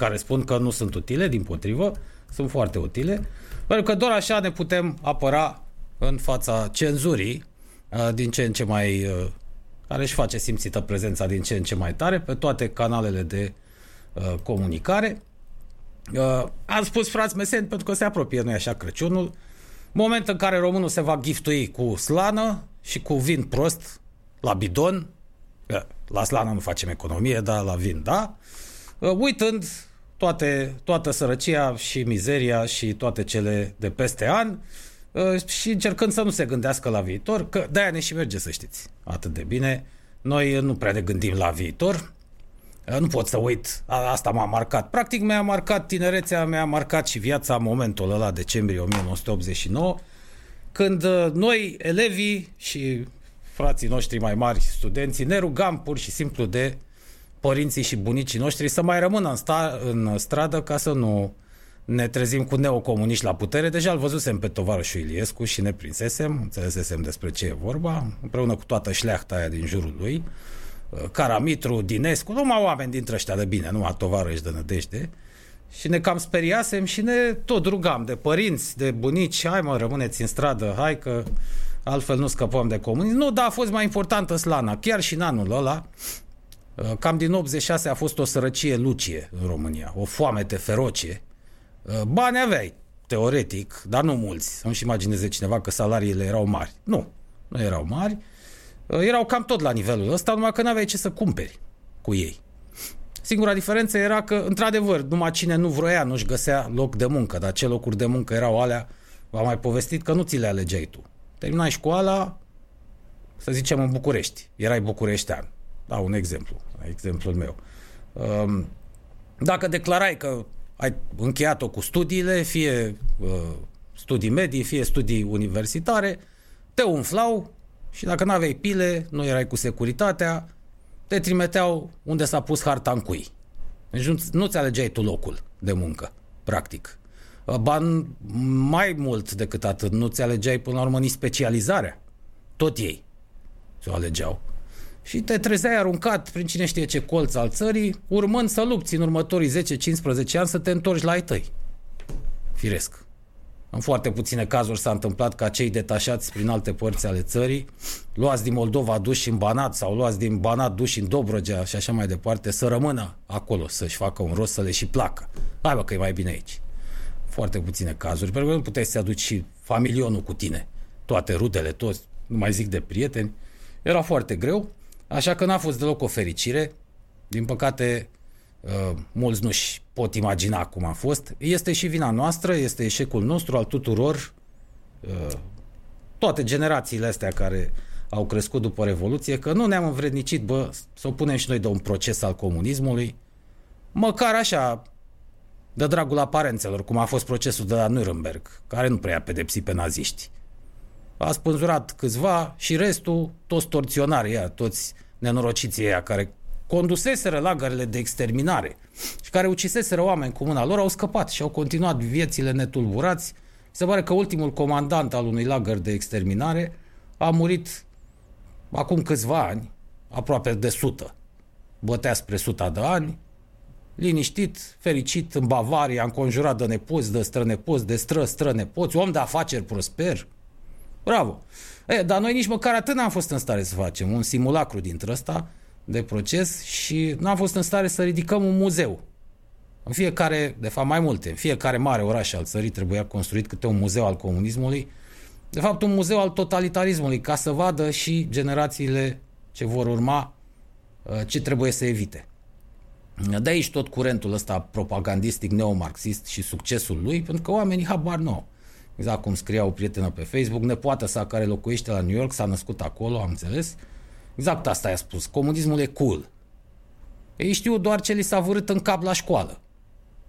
care spun că nu sunt utile, din potrivă, sunt foarte utile, pentru că doar așa ne putem apăra în fața cenzurii uh, din ce în ce mai uh, care își face simțită prezența din ce în ce mai tare pe toate canalele de uh, comunicare. Uh, am spus frați meseni pentru că se apropie, nu așa, Crăciunul, moment în care românul se va giftui cu slană și cu vin prost la bidon, uh, la slană nu facem economie, dar la vin, da, uh, uitând toate, toată sărăcia și mizeria și toate cele de peste an uh, și încercând să nu se gândească la viitor, că de-aia ne și merge, să știți, atât de bine. Noi nu prea ne gândim la viitor, uh, nu pot să uit, asta m-a marcat. Practic mi-a marcat tinerețea, mi-a marcat și viața momentul ăla, decembrie 1989, când uh, noi, elevii și frații noștri mai mari, studenții, ne rugam pur și simplu de părinții și bunicii noștri să mai rămână în, sta, în stradă ca să nu ne trezim cu neocomuniști la putere. Deja îl văzusem pe tovarășul Iliescu și ne prinsesem, înțelesesem despre ce e vorba, împreună cu toată șleachta aia din jurul lui, Caramitru, Dinescu, numai oameni dintre ăștia de bine, numai tovarăși de nădejde. Și ne cam speriasem și ne tot rugam de părinți, de bunici, hai mă, rămâneți în stradă, hai că altfel nu scăpăm de comunism. Nu, dar a fost mai importantă slana. Chiar și în anul ăla, Uh, cam din 86 a fost o sărăcie lucie în România, o foamete feroce. Uh, bani aveai, teoretic, dar nu mulți. Să nu-și imagineze cineva că salariile erau mari. Nu, nu erau mari. Uh, erau cam tot la nivelul ăsta, numai că nu aveai ce să cumperi cu ei. Singura diferență era că, într-adevăr, numai cine nu vroia nu-și găsea loc de muncă, dar ce locuri de muncă erau alea, v-am mai povestit că nu ți le alegeai tu. Terminai școala, să zicem, în București. Erai bucureștean. Da, un exemplu, exemplul meu. Um, dacă declarai că ai încheiat-o cu studiile, fie uh, studii medii, fie studii universitare, te umflau și dacă nu aveai pile, nu erai cu securitatea, te trimiteau unde s-a pus harta în cui. Deci nu-ți alegeai tu locul de muncă, practic. Uh, Ban mai mult decât atât, nu-ți alegeai până la urmă nici specializarea. Tot ei ți-o alegeau și te trezeai aruncat prin cine știe ce colț al țării, urmând să lupți în următorii 10-15 ani să te întorci la ai tăi. Firesc. În foarte puține cazuri s-a întâmplat ca cei detașați prin alte părți ale țării, luați din Moldova duși în Banat sau luați din Banat duși în Dobrogea și așa mai departe, să rămână acolo, să-și facă un rost, să le și placă. Hai bă că e mai bine aici. Foarte puține cazuri, pentru că nu puteai să aduci și familionul cu tine, toate rudele, toți, nu mai zic de prieteni. Era foarte greu. Așa că n-a fost deloc o fericire. Din păcate, uh, mulți nu-și pot imagina cum a fost. Este și vina noastră, este eșecul nostru, al tuturor, uh, toate generațiile astea care au crescut după Revoluție, că nu ne-am învrednicit, bă, să o punem și noi de un proces al comunismului, măcar așa, de dragul aparențelor, cum a fost procesul de la Nuremberg, care nu prea pedepsi pe naziști a spânzurat câțiva și restul, toți torționari, ea, toți nenorociții ăia care conduseseră lagările de exterminare și care uciseseră oameni cu mâna lor, au scăpat și au continuat viețile netulburați. Se pare că ultimul comandant al unui lagăr de exterminare a murit acum câțiva ani, aproape de sută. Bătea spre suta de ani, liniștit, fericit, în Bavaria, înconjurat de nepoți, de strănepoți, de stră, strănepoți, om de afaceri prosper, Bravo! E, dar noi nici măcar atât n-am fost în stare să facem un simulacru dintre ăsta de proces și n-am fost în stare să ridicăm un muzeu. În fiecare, de fapt mai multe, în fiecare mare oraș al țării trebuia construit câte un muzeu al comunismului, de fapt un muzeu al totalitarismului, ca să vadă și generațiile ce vor urma uh, ce trebuie să evite. De aici tot curentul ăsta propagandistic neomarxist și succesul lui, pentru că oamenii habar nu au. Exact cum scria o prietenă pe Facebook, nepoata sa care locuiește la New York s-a născut acolo, am înțeles. Exact asta i-a spus. Comunismul e cool. Ei știu doar ce li s-a vărât în cap la școală,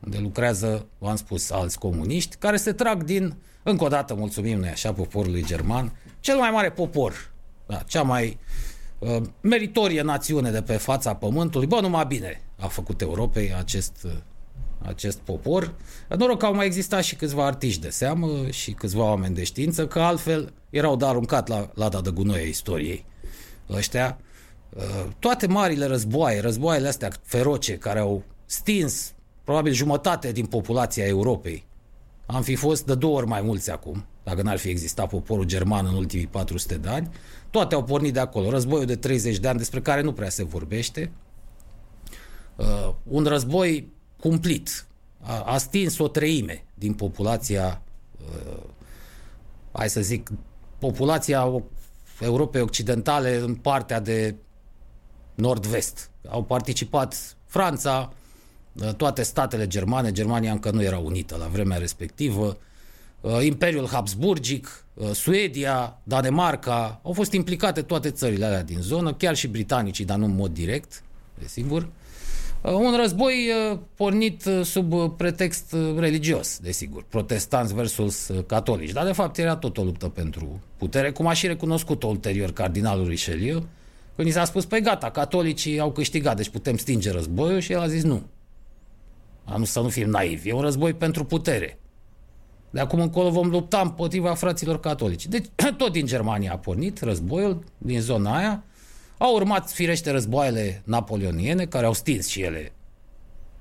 unde lucrează, v-am spus, alți comuniști, care se trag din, încă o dată mulțumim noi așa, poporului german, cel mai mare popor, da, cea mai uh, meritorie națiune de pe fața pământului. Bă, numai bine a făcut Europei acest uh, acest popor. Noroc că au mai existat și câțiva artiști de seamă și câțiva oameni de știință, că altfel erau de aruncat la lada de gunoi a istoriei. Ăștia, uh, toate marile războaie, războaiele astea feroce care au stins probabil jumătate din populația Europei. Am fi fost de două ori mai mulți acum, dacă n-ar fi existat poporul german în ultimii 400 de ani. Toate au pornit de acolo. Războiul de 30 de ani, despre care nu prea se vorbește. Uh, un război cumplit. A, a stins o treime din populația, uh, hai să zic, populația Europei Occidentale în partea de nord-vest. Au participat Franța, uh, toate statele germane, Germania încă nu era unită la vremea respectivă, uh, Imperiul Habsburgic, uh, Suedia, Danemarca, au fost implicate toate țările alea din zonă, chiar și britanicii, dar nu în mod direct, desigur. Un război pornit sub pretext religios, desigur, protestanți versus catolici, dar de fapt era tot o luptă pentru putere, cum a și recunoscut-o ulterior cardinalul Richelieu, când i s-a spus, păi gata, catolicii au câștigat, deci putem stinge războiul și el a zis nu. Am să nu fim naivi, e un război pentru putere. De acum încolo vom lupta împotriva fraților catolici. Deci tot din Germania a pornit războiul, din zona aia. Au urmat firește războaiele napoleoniene, care au stins și ele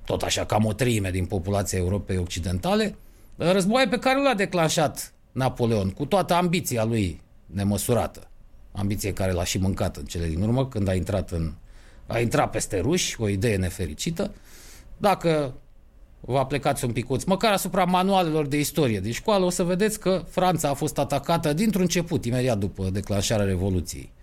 tot așa cam o treime din populația Europei Occidentale. Războaie pe care l-a declanșat Napoleon, cu toată ambiția lui nemăsurată ambiție care l-a și mâncat în cele din urmă, când a intrat, în, a intrat peste ruși, o idee nefericită. Dacă vă aplicați un picuț, măcar asupra manualelor de istorie de școală, o să vedeți că Franța a fost atacată dintr-un început, imediat după declanșarea Revoluției uh,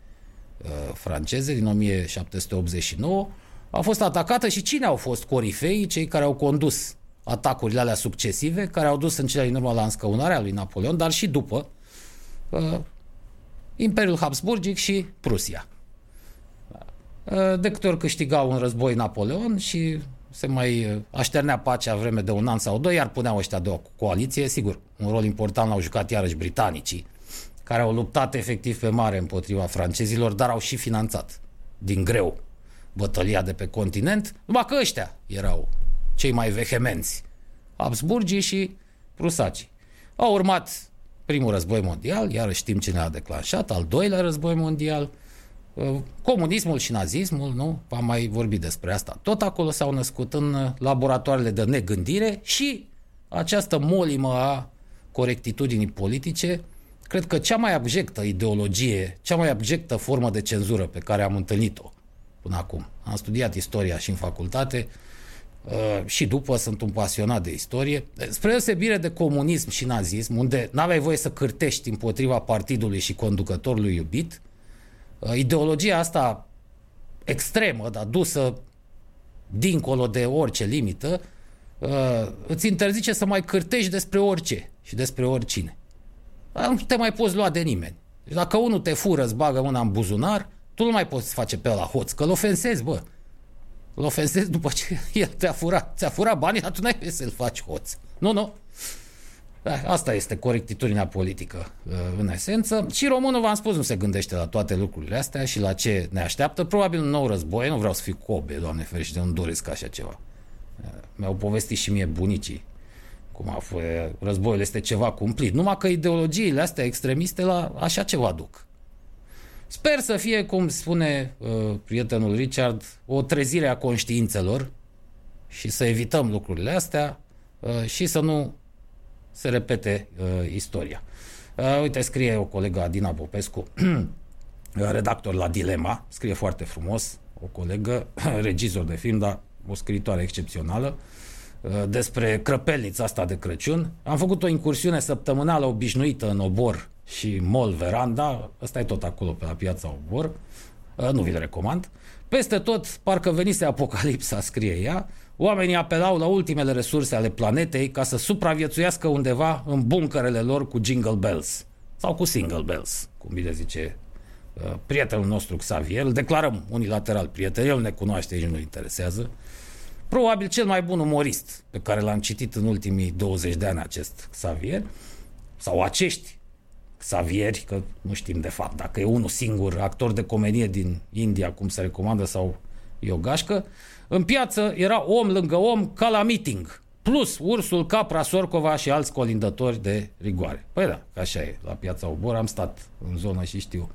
franceze din 1789, a fost atacată și cine au fost corifei, cei care au condus atacurile alea succesive, care au dus în cele din urmă la înscăunarea lui Napoleon, dar și după, uh, Imperiul Habsburgic și Prusia. De câte ori câștiga un război Napoleon și se mai așternea pacea vreme de un an sau doi, iar puneau ăștia de o coaliție, sigur, un rol important l-au jucat iarăși britanicii, care au luptat efectiv pe mare împotriva francezilor, dar au și finanțat din greu bătălia de pe continent, numai că ăștia erau cei mai vehemenți, Habsburgii și prusacii. Au urmat primul război mondial, iar știm cine a declanșat, al doilea război mondial, uh, comunismul și nazismul, nu? Am mai vorbit despre asta. Tot acolo s-au născut în uh, laboratoarele de negândire și această molimă a corectitudinii politice, cred că cea mai abjectă ideologie, cea mai abjectă formă de cenzură pe care am întâlnit-o până acum. Am studiat istoria și în facultate, Uh, și după sunt un pasionat de istorie, spre deosebire de comunism și nazism, unde n-aveai voie să cârtești împotriva partidului și conducătorului iubit, uh, ideologia asta extremă, dar dusă dincolo de orice limită, uh, îți interzice să mai cârtești despre orice și despre oricine. Nu te mai poți lua de nimeni. Deci dacă unul te fură, îți bagă mâna în buzunar, tu nu mai poți face pe la hoț, că-l ofensezi, bă. Îl ofensezi după ce el te-a furat. Ți-a furat banii, dar tu n-ai să-l faci hoț. Nu, nu. Da, asta este corectitudinea politică uh, în esență. Și românul, v-am spus, nu se gândește la toate lucrurile astea și la ce ne așteaptă. Probabil un nou război. Nu vreau să fiu cobe, doamne ferește, nu doresc așa ceva. Uh, mi-au povestit și mie bunicii cum a fost. Războiul este ceva cumplit. Numai că ideologiile astea extremiste la așa ceva duc. Sper să fie, cum spune uh, prietenul Richard, o trezire a conștiințelor și să evităm lucrurile astea uh, și să nu se repete uh, istoria. Uh, uite, scrie o colegă Adina Popescu, redactor la Dilema, scrie foarte frumos, o colegă, regizor de film, dar o scriitoare excepțională, uh, despre crăpelnița asta de Crăciun. Am făcut o incursiune săptămânală obișnuită în obor și Mall Veranda, ăsta e tot acolo pe la piața Obor, nu vi-l recomand. Peste tot, parcă venise apocalipsa, scrie ea, oamenii apelau la ultimele resurse ale planetei ca să supraviețuiască undeva în buncărele lor cu jingle bells sau cu single bells, cum bine zice prietenul nostru Xavier, îl declarăm unilateral prieten, el ne cunoaște, și nu interesează. Probabil cel mai bun umorist pe care l-am citit în ultimii 20 de ani acest Xavier, sau acești Xavieri, că nu știm de fapt dacă e unul singur actor de comedie din India, cum se recomandă, sau e o gașcă. În piață era om lângă om ca la meeting, plus ursul, capra, sorcova și alți colindători de rigoare. Păi da, așa e, la piața Obor am stat în zonă și știu.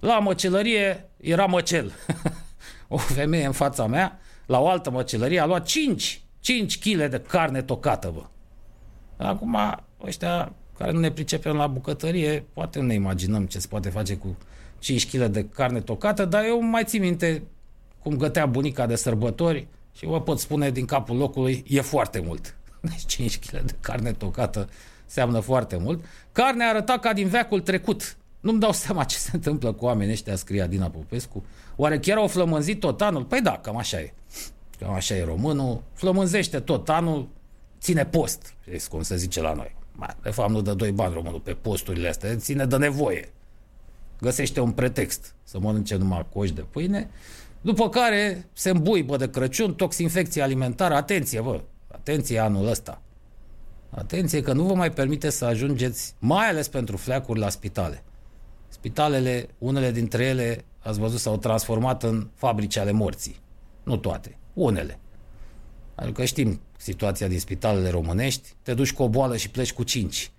La măcelărie era măcel. o femeie în fața mea, la o altă măcelărie, a luat 5 5 kg de carne tocată, bă. Acum, ăștia care nu ne pricepem la bucătărie, poate nu ne imaginăm ce se poate face cu 5 kg de carne tocată, dar eu mai țin minte cum gătea bunica de sărbători și vă pot spune din capul locului, e foarte mult. Deci 5 kg de carne tocată seamnă foarte mult. Carnea arăta ca din veacul trecut. Nu-mi dau seama ce se întâmplă cu oamenii ăștia, scria Dina Popescu. Oare chiar au flămânzit tot anul? Păi da, cam așa e. Cam așa e românul. Flămânzește tot anul, ține post, cum se zice la noi. De fapt, nu dă doi bani românul pe posturile astea, ține de nevoie. Găsește un pretext să mănânce numai coși de pâine, după care se îmbuibă de Crăciun, toxinfecție alimentară. Atenție, bă, atenție anul ăsta. Atenție că nu vă mai permite să ajungeți, mai ales pentru fleacuri, la spitale. Spitalele, unele dintre ele, ați văzut, s-au transformat în fabrici ale morții. Nu toate, unele. Pentru că știm situația din spitalele românești, te duci cu o boală și pleci cu cinci.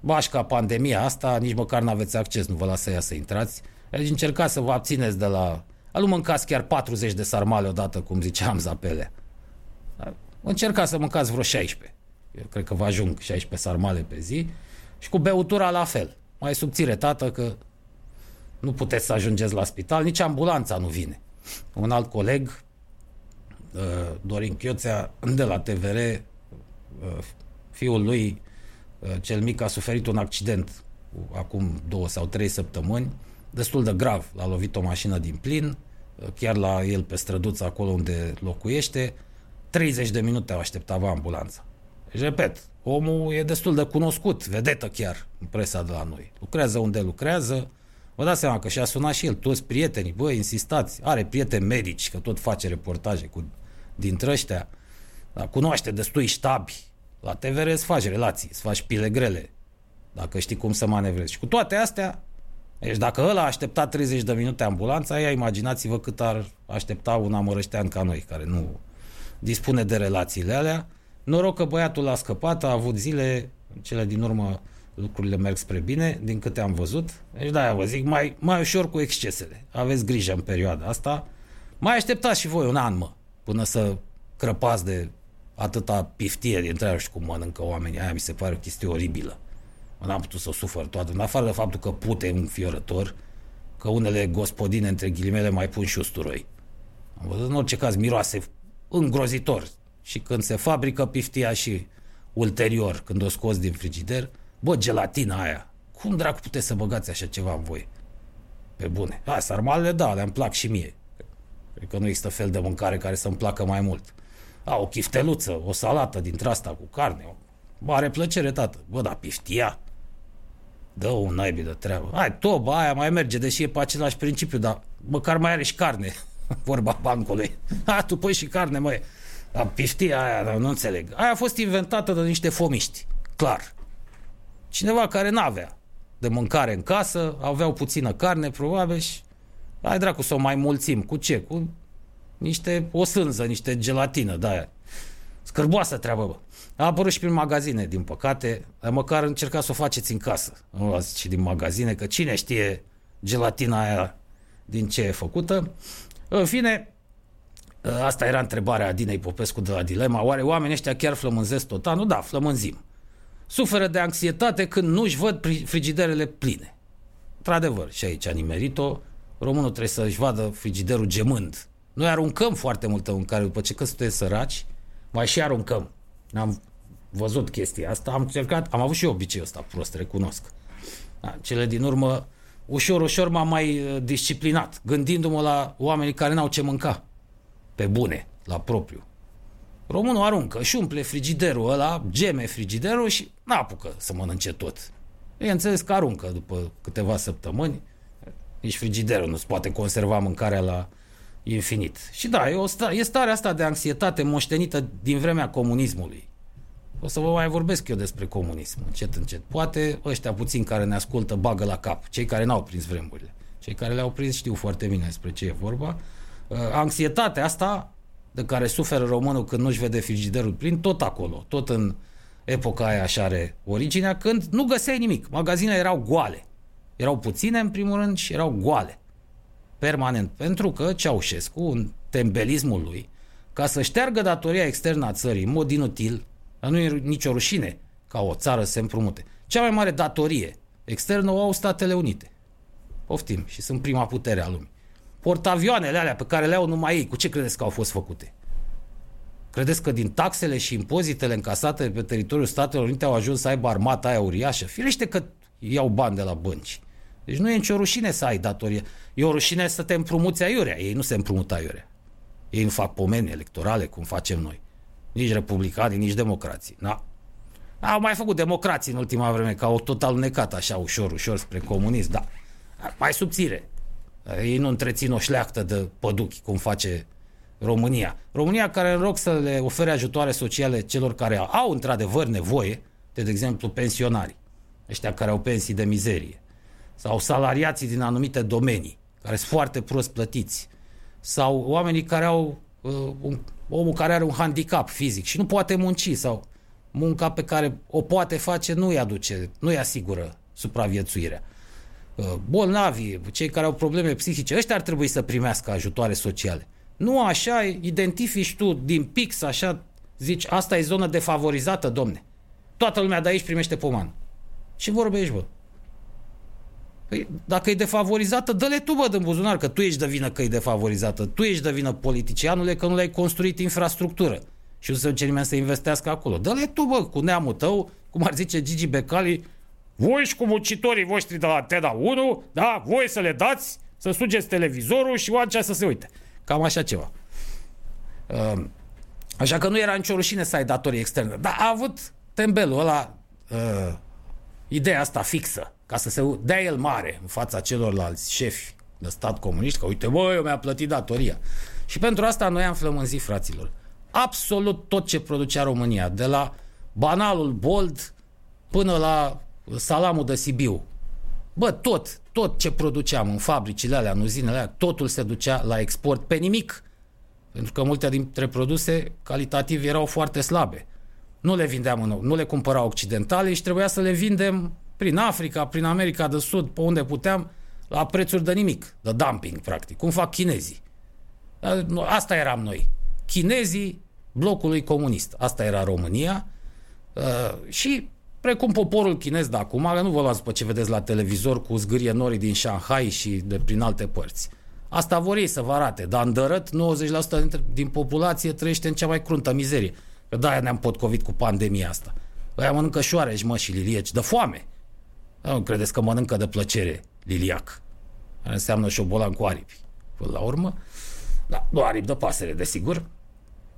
Bași ca pandemia asta, nici măcar nu aveți acces, nu vă lasă ea să intrați. Deci încercați să vă abțineți de la... A nu mâncați chiar 40 de sarmale odată, cum ziceam Zapele. Încercați să mâncați vreo 16. Eu cred că vă ajung 16 sarmale pe zi. Și cu beutura la fel. Mai subțire, tată, că nu puteți să ajungeți la spital, nici ambulanța nu vine. Un alt coleg, uh, Dorin Chioțea, de la TVR, uh, fiul lui, uh, cel mic, a suferit un accident acum două sau trei săptămâni, destul de grav. L-a lovit o mașină din plin, chiar la el pe străduță, acolo unde locuiește. 30 de minute au așteptat ambulanța. Deci, repet, omul e destul de cunoscut, vedetă chiar în presa de la noi. Lucrează unde lucrează, Vă dați seama că și-a sunat și el, toți prietenii, bă, insistați, are prieteni medici, că tot face reportaje cu, dintre ăștia, da, cunoaște destui ștabi, la TVR îți faci relații, îți faci pile grele, dacă știi cum să manevrezi. Și cu toate astea, deci dacă ăla a așteptat 30 de minute ambulanța, aia imaginați-vă cât ar aștepta un amărăștean ca noi, care nu dispune de relațiile alea. Noroc că băiatul a scăpat, a avut zile, cele din urmă lucrurile merg spre bine, din câte am văzut. Deci da, vă zic, mai, mai ușor cu excesele. Aveți grijă în perioada asta. Mai așteptați și voi un an, mă, până să crăpați de atâta piftie dintre aia și cum mănâncă oamenii. Aia mi se pare o chestie oribilă. N-am putut să o sufăr toată, în afară de faptul că pute un fiorător, că unele gospodine, între ghilimele, mai pun și usturoi. Am văzut, în orice caz, miroase îngrozitor. Și când se fabrică piftia și ulterior, când o scos din frigider, Bă, gelatina aia. Cum dracu puteți să băgați așa ceva în voi? Pe bune. Ha, sarmalele, da, le-mi plac și mie. Cred că nu există fel de mâncare care să-mi placă mai mult. A, o chifteluță, o salată dintre asta cu carne. O mare plăcere, tată. Bă, da, piftia. Dă un naibii de treabă. Hai, toba aia mai merge, deși e pe același principiu, dar măcar mai are și carne. Vorba bancului. Ha, tu pui și carne, măi. Dar piftia aia, nu înțeleg. Aia a fost inventată de niște fomiști. Clar. Cineva care n-avea de mâncare în casă, aveau puțină carne, probabil, și hai dracu să o mai mulțim. Cu ce? Cu niște, o sânză, niște gelatină, da, Scârboasă treabă, bă. A apărut și prin magazine, din păcate, dar măcar încercați să o faceți în casă. Nu luați și din magazine, că cine știe gelatina aia din ce e făcută. În fine, asta era întrebarea Dinei Popescu de la Dilema. Oare oamenii ăștia chiar flămânzesc tot anul? Da, flămânzim suferă de anxietate când nu își văd frigiderele pline. Într-adevăr, și aici a nimerit-o, românul trebuie să-și vadă frigiderul gemând. Noi aruncăm foarte multă mâncare după ce că sunteți săraci, mai și aruncăm. Am văzut chestia asta, am încercat, am avut și eu obiceiul ăsta prost, recunosc. Da, cele din urmă, ușor, ușor m-am mai uh, disciplinat, gândindu-mă la oamenii care n-au ce mânca, pe bune, la propriu. Românul aruncă și umple frigiderul ăla, geme frigiderul și n-apucă să mănânce tot. înțeles că aruncă după câteva săptămâni, nici frigiderul nu se poate conserva mâncarea la infinit. Și da, e, o sta- e starea asta de anxietate moștenită din vremea comunismului. O să vă mai vorbesc eu despre comunism, încet, încet. Poate ăștia puțini care ne ascultă bagă la cap, cei care n-au prins vremurile. Cei care le-au prins știu foarte bine despre ce e vorba. Uh, anxietatea asta de care suferă românul când nu-și vede frigiderul plin, tot acolo, tot în epoca aia așa are originea, când nu găseai nimic. Magazinele erau goale. Erau puține, în primul rând, și erau goale. Permanent. Pentru că Ceaușescu, în tembelismul lui, ca să șteargă datoria externă a țării în mod inutil, dar nu e nicio rușine ca o țară să se împrumute. Cea mai mare datorie externă o au Statele Unite. Poftim, și sunt prima putere a lumii. Portavioanele alea pe care le au numai ei, cu ce credeți că au fost făcute? Credeți că din taxele și impozitele încasate pe teritoriul Statelor Unite au ajuns să aibă armata aia uriașă? Firește că iau bani de la bănci. Deci nu e nicio rușine să ai datorie. E o rușine să te împrumuți aiurea. Ei nu se împrumută aiurea. Ei nu fac pomeni electorale cum facem noi. Nici republicani, nici democrații. Na. Au mai făcut democrații în ultima vreme, că au total necat așa ușor, ușor spre comunism, da. Mai subțire. Ei nu întrețin o șleactă de păduchi, cum face România. România care în loc să le ofere ajutoare sociale celor care au într-adevăr nevoie, de, de exemplu pensionarii, ăștia care au pensii de mizerie, sau salariații din anumite domenii, care sunt foarte prost plătiți, sau oamenii care au uh, un, omul care are un handicap fizic și nu poate munci sau munca pe care o poate face nu îi aduce, nu îi asigură supraviețuirea. Uh, bolnavii, cei care au probleme psihice, ăștia ar trebui să primească ajutoare sociale. Nu așa, identifici tu din pix, așa, zici, asta e zonă defavorizată, domne. Toată lumea de aici primește poman. Ce vorbești, bă? Păi, dacă e defavorizată, dă-le tu, bă, din buzunar, că tu ești de vină că e defavorizată. Tu ești de vină, politicianule, că nu le-ai construit infrastructură. Și nu se duce nimeni să investească acolo. Dă-le tu, bă, cu neamul tău, cum ar zice Gigi Becali, voi și cu muncitorii voștri de la Teda 1, da, voi să le dați, să sugeți televizorul și oancea să se uite. Cam așa ceva. Uh, așa că nu era nicio rușine să ai datorii externe. Dar a avut tembelul ăla uh, ideea asta fixă, ca să se dea el mare în fața celorlalți șefi de stat comuniști, că uite, băi, eu mi-a plătit datoria. Și pentru asta noi am flămânzit, fraților. Absolut tot ce producea România, de la banalul Bold până la salamul de Sibiu. Bă, tot, tot ce produceam în fabricile alea, în uzinele alea, totul se ducea la export pe nimic. Pentru că multe dintre produse calitativ erau foarte slabe. Nu le vindeam în, nu le cumpărau occidentale și trebuia să le vindem prin Africa, prin America de Sud, pe unde puteam, la prețuri de nimic, de dumping, practic, cum fac chinezii. Asta eram noi. Chinezii blocului comunist. Asta era România. Uh, și precum poporul chinez de acum, nu vă luați pe ce vedeți la televizor cu zgârie norii din Shanghai și de prin alte părți. Asta vor ei să vă arate, dar îndărât 90% din populație trăiește în cea mai cruntă mizerie. Că de-aia ne-am potcovit cu pandemia asta. Aia mănâncă șoareci, mă, și lilieci, de foame. Nu credeți că mănâncă de plăcere liliac. Care înseamnă șobolan cu aripi. Până la urmă, da, nu aripi de pasăre, desigur.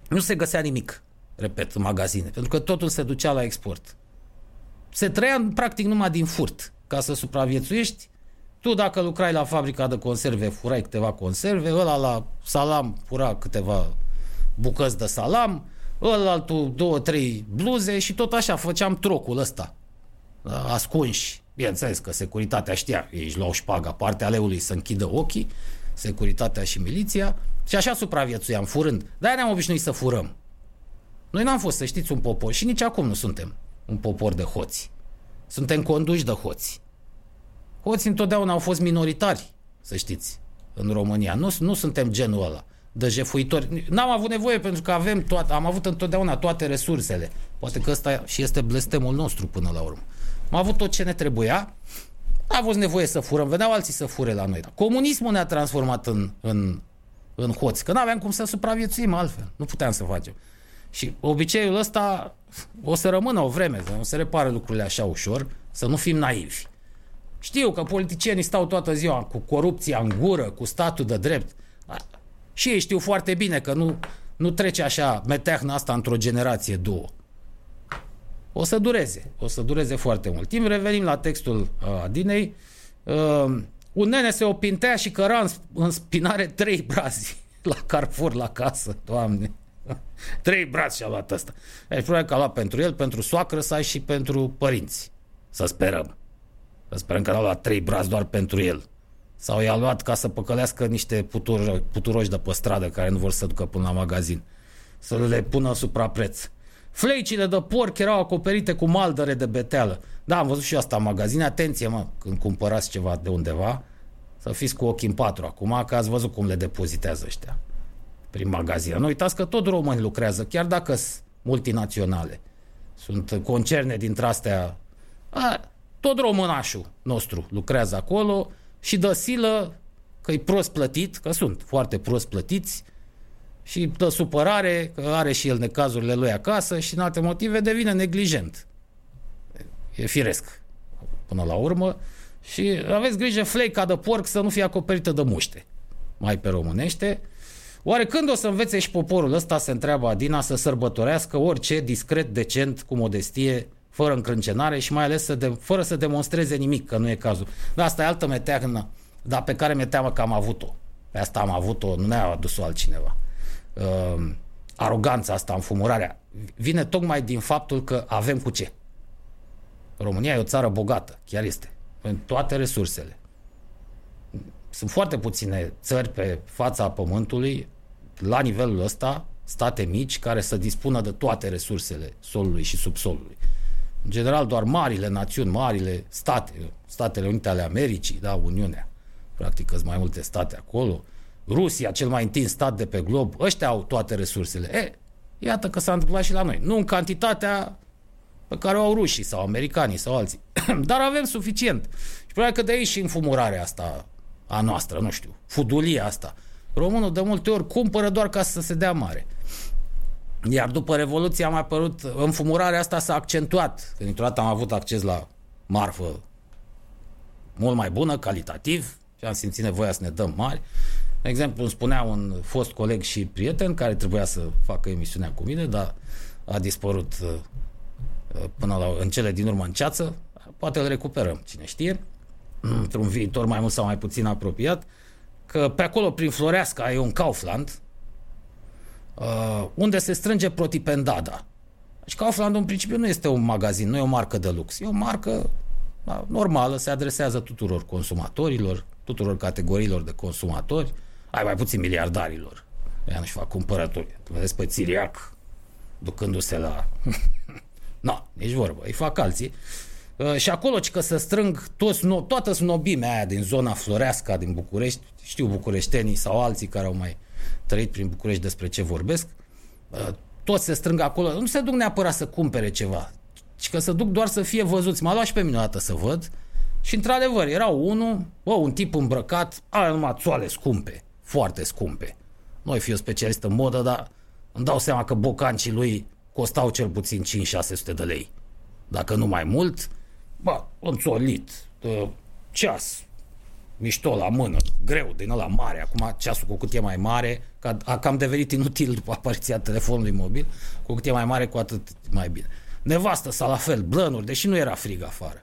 Nu se găsea nimic, repet, în magazine, pentru că totul se ducea la export. Se trăia practic numai din furt. Ca să supraviețuiești, tu dacă lucrai la fabrica de conserve, furai câteva conserve, ăla la salam fura câteva bucăți de salam, ăla altul două, trei bluze și tot așa făceam trocul ăsta. Ascunși. Bineînțeles că securitatea știa, ei își luau șpaga, partea leului să închidă ochii, securitatea și miliția, și așa supraviețuiam, furând. Dar ne-am obișnuit să furăm. Noi n-am fost, să știți, un popor și nici acum nu suntem un popor de hoți. Suntem conduși de hoți. Hoții întotdeauna au fost minoritari, să știți, în România. Nu, nu suntem genul ăla de jefuitori. N-am avut nevoie pentru că avem toate, am avut întotdeauna toate resursele. Poate că ăsta și este blestemul nostru până la urmă. Am avut tot ce ne trebuia, n-a avut nevoie să furăm, veneau alții să fure la noi. Comunismul ne-a transformat în, în, în hoți, că nu aveam cum să supraviețuim altfel. Nu puteam să facem. Și obiceiul ăsta o să rămână o vreme, să nu se repare lucrurile așa ușor, să nu fim naivi. Știu că politicienii stau toată ziua cu corupția în gură, cu statul de drept. Și ei știu foarte bine că nu, nu trece așa meteahna asta într-o generație, două. O să dureze, o să dureze foarte mult timp. Revenim la textul uh, Adinei. Uh, un nene se opintea și căra în, în spinare trei brazi la Carrefour, la casă, doamne. Trei brați și-a luat ăsta. Deci probabil că a luat pentru el, pentru soacră sa și pentru părinți. Să sperăm. Să sperăm că a luat trei brați doar pentru el. Sau i-a luat ca să păcălească niște putur, puturoși de pe stradă care nu vor să ducă până la magazin. Să le pună suprapreț. Fleicile de porc erau acoperite cu maldăre de beteală. Da, am văzut și asta în magazin. Atenție, mă, când cumpărați ceva de undeva, să fiți cu ochii în patru acum, că ați văzut cum le depozitează ăștia prin magazine. Nu uitați că tot români lucrează, chiar dacă sunt multinaționale. Sunt concerne dintre astea. A, tot românașul nostru lucrează acolo și dă silă că e prost plătit, că sunt foarte prost plătiți, și dă supărare, că are și el necazurile lui acasă și în alte motive devine neglijent. E firesc până la urmă și aveți grijă fleica de porc să nu fie acoperită de muște. Mai pe românește. Oare când o să învețe și poporul ăsta, se întreabă Adina, să sărbătorească orice discret, decent, cu modestie, fără încrâncenare și mai ales să de, fără să demonstreze nimic, că nu e cazul. Dar asta e altă meteagnă, dar pe care mi-e teamă că am avut-o. Pe asta am avut-o, nu ne-a adus-o altcineva uh, aroganța asta, înfumurarea, vine tocmai din faptul că avem cu ce. România e o țară bogată, chiar este, în toate resursele. Sunt foarte puține țări pe fața pământului, la nivelul ăsta, state mici, care să dispună de toate resursele solului și subsolului. În general, doar marile națiuni, marile state, Statele Unite ale Americii, da, Uniunea, practic sunt mai multe state acolo, Rusia, cel mai întins stat de pe glob, ăștia au toate resursele. E, iată că s-a întâmplat și la noi. Nu în cantitatea pe care o au rușii sau americanii sau alții. Dar avem suficient. Și probabil că de aici și înfumurarea asta a noastră, nu știu, fudulia asta. Românul de multe ori cumpără doar ca să se dea mare. Iar după Revoluție a mai apărut, înfumurarea asta s-a accentuat. Când dintr-o dată am avut acces la marfă mult mai bună, calitativ, și am simțit nevoia să ne dăm mari. De exemplu, îmi spunea un fost coleg și prieten care trebuia să facă emisiunea cu mine, dar a dispărut uh, uh, până la, în cele din urmă în ceață. Poate îl recuperăm, cine știe, într-un viitor mai mult sau mai puțin apropiat, că pe acolo, prin Floreasca, e un Kaufland, uh, unde se strânge protipendada. Deci Kaufland, în principiu, nu este un magazin, nu e o marcă de lux. E o marcă da, normală, se adresează tuturor consumatorilor, tuturor categoriilor de consumatori, ai mai puțin miliardarilor. Ea nu-și fac cumpărături. Vedeți pe Țiriac ducându-se la... nu, nici vorbă. Îi fac alții. Uh, și acolo, că să strâng toți, no, toată snobimea aia din zona florească din București, știu bucureștenii sau alții care au mai trăit prin București despre ce vorbesc, uh, toți se strâng acolo, nu se duc neapărat să cumpere ceva, ci că se duc doar să fie văzuți. M-a luat și pe mine o dată să văd și într-adevăr era unul, bă, un tip îmbrăcat, are numai țoale scumpe foarte scumpe. Noi fi o specialist în modă, dar îmi dau seama că bocancii lui costau cel puțin 5-600 de lei. Dacă nu mai mult, bă, înțolit, ceas, mișto la mână, greu, din ăla mare. Acum ceasul cu cât e mai mare, că a cam devenit inutil după apariția telefonului mobil, cu cât e mai mare, cu atât mai bine. Nevastă sa la fel, blănuri, deși nu era frig afară.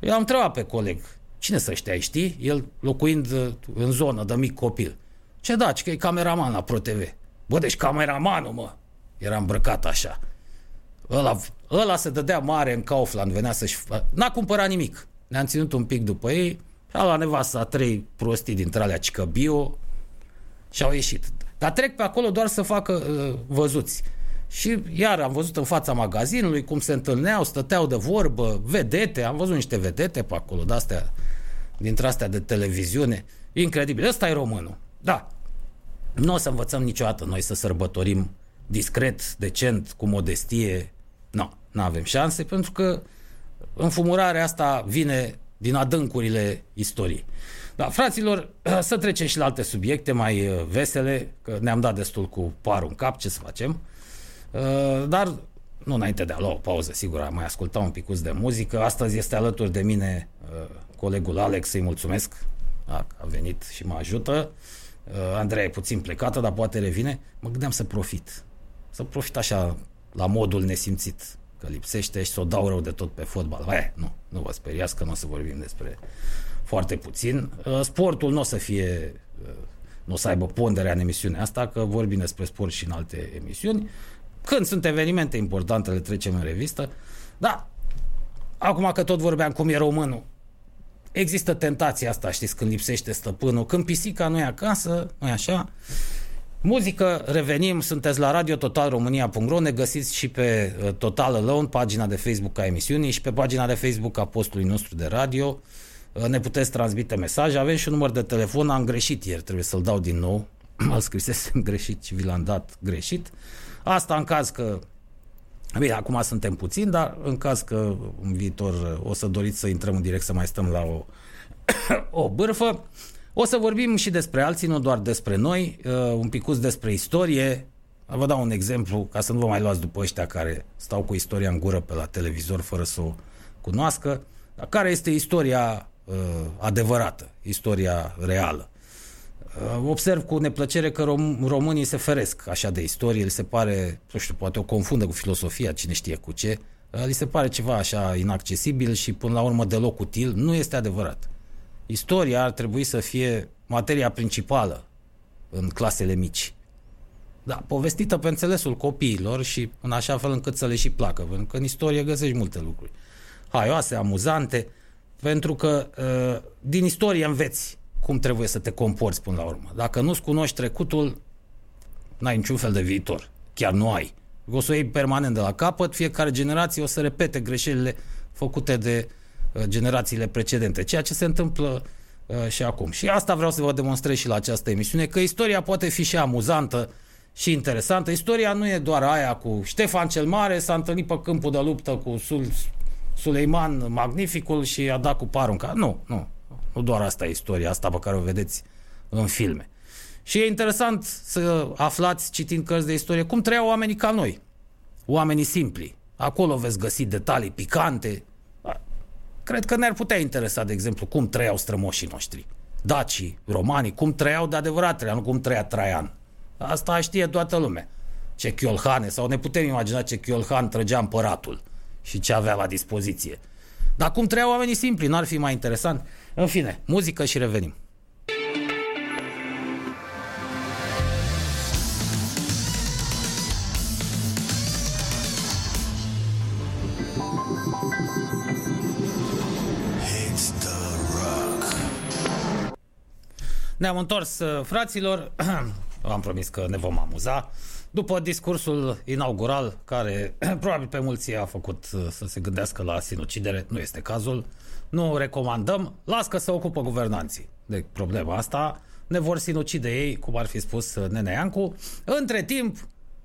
Eu am întrebat pe coleg, cine să știa, știi? El locuind în zonă de mic copil. Ce da, că e cameraman la ProTV. Bă, deci cameramanul, mă. Era îmbrăcat așa. Ăla, ăla se dădea mare în Kaufland, venea să-și... N-a cumpărat nimic. Ne-am ținut un pic după ei. A la nevasta trei prostii dintre alea cică bio și au ieșit. Dar trec pe acolo doar să facă uh, văzuți. Și iar am văzut în fața magazinului cum se întâlneau, stăteau de vorbă, vedete, am văzut niște vedete pe acolo, de astea, dintre astea de televiziune. Incredibil. Ăsta e românul. Da. Nu o să învățăm niciodată noi să sărbătorim discret, decent, cu modestie. Nu, nu avem șanse, pentru că înfumurarea asta vine din adâncurile istoriei. Da, fraților, să trecem și la alte subiecte mai uh, vesele, că ne-am dat destul cu parul în cap, ce să facem. Uh, dar nu înainte de a lua o pauză, sigur, mai asculta un picuț de muzică. Astăzi este alături de mine uh, colegul Alex, să-i mulțumesc. A, a venit și mă ajută. Uh, Andreea e puțin plecată, dar poate revine. Mă gândeam să profit. Să profit așa la modul nesimțit că lipsește și să o dau rău de tot pe fotbal. Hai, nu, nu vă speriați că nu o să vorbim despre foarte puțin. Uh, sportul nu o să fie, uh, nu o să aibă ponderea în emisiunea asta, că vorbim despre sport și în alte emisiuni. Când sunt evenimente importante, le trecem în revistă. Da, acum că tot vorbeam cum e românul, există tentația asta, știți, când lipsește stăpânul, când pisica nu e acasă, nu e așa. Muzică, revenim, sunteți la Radio Total România.ro, ne găsiți și pe uh, Total Alone, pagina de Facebook a emisiunii și pe pagina de Facebook a postului nostru de radio. Uh, ne puteți transmite mesaje, avem și un număr de telefon, am greșit ieri, trebuie să-l dau din nou. îl scrisesem greșit și vi l-am dat greșit. Asta în caz că Bine, acum suntem puțini, dar în caz că în viitor o să doriți să intrăm în direct să mai stăm la o, o bârfă, o să vorbim și despre alții, nu doar despre noi, uh, un picuț despre istorie. Vă dau un exemplu, ca să nu vă mai luați după ăștia care stau cu istoria în gură pe la televizor fără să o cunoască. Care este istoria uh, adevărată, istoria reală? Uh, observ cu neplăcere că rom- românii se feresc așa de istorie, li se pare, nu știu, poate o confundă cu filosofia, cine știe cu ce, uh, li se pare ceva așa inaccesibil și până la urmă deloc util. Nu este adevărat. Istoria ar trebui să fie materia principală în clasele mici. Da, povestită pe înțelesul copiilor și în așa fel încât să le și placă, pentru că în istorie găsești multe lucruri haioase, amuzante, pentru că uh, din istorie înveți cum trebuie să te comporți până la urmă. Dacă nu-ți cunoști trecutul, n-ai niciun fel de viitor. Chiar nu ai. O să o iei permanent de la capăt, fiecare generație o să repete greșelile făcute de uh, generațiile precedente, ceea ce se întâmplă uh, și acum. Și asta vreau să vă demonstrez și la această emisiune, că istoria poate fi și amuzantă și interesantă. Istoria nu e doar aia cu Ștefan cel Mare, s-a întâlnit pe câmpul de luptă cu Sul, Suleiman Magnificul și a dat cu parul în cap. Nu, nu. Nu doar asta e istoria, asta pe care o vedeți în filme. Și e interesant să aflați, citind cărți de istorie, cum trăiau oamenii ca noi. Oamenii simpli. Acolo veți găsi detalii picante. Cred că ne-ar putea interesa, de exemplu, cum trăiau strămoșii noștri. Dacii, romanii, cum trăiau de adevărat trăiau, nu cum trăia Traian. Asta știe toată lumea. Ce chiolhane, sau ne putem imagina ce chiolhan trăgea împăratul și ce avea la dispoziție. Dar cum trăiau oamenii simpli, n-ar fi mai interesant? În fine, muzică și revenim. Ne-am întors, uh, fraților. Am promis că ne vom amuza. După discursul inaugural, care probabil pe mulți a făcut uh, să se gândească la sinucidere, nu este cazul, nu recomandăm, las că se ocupă guvernanții de problema asta, ne vor sinucide ei, cum ar fi spus uh, Nene Iancu. Între timp,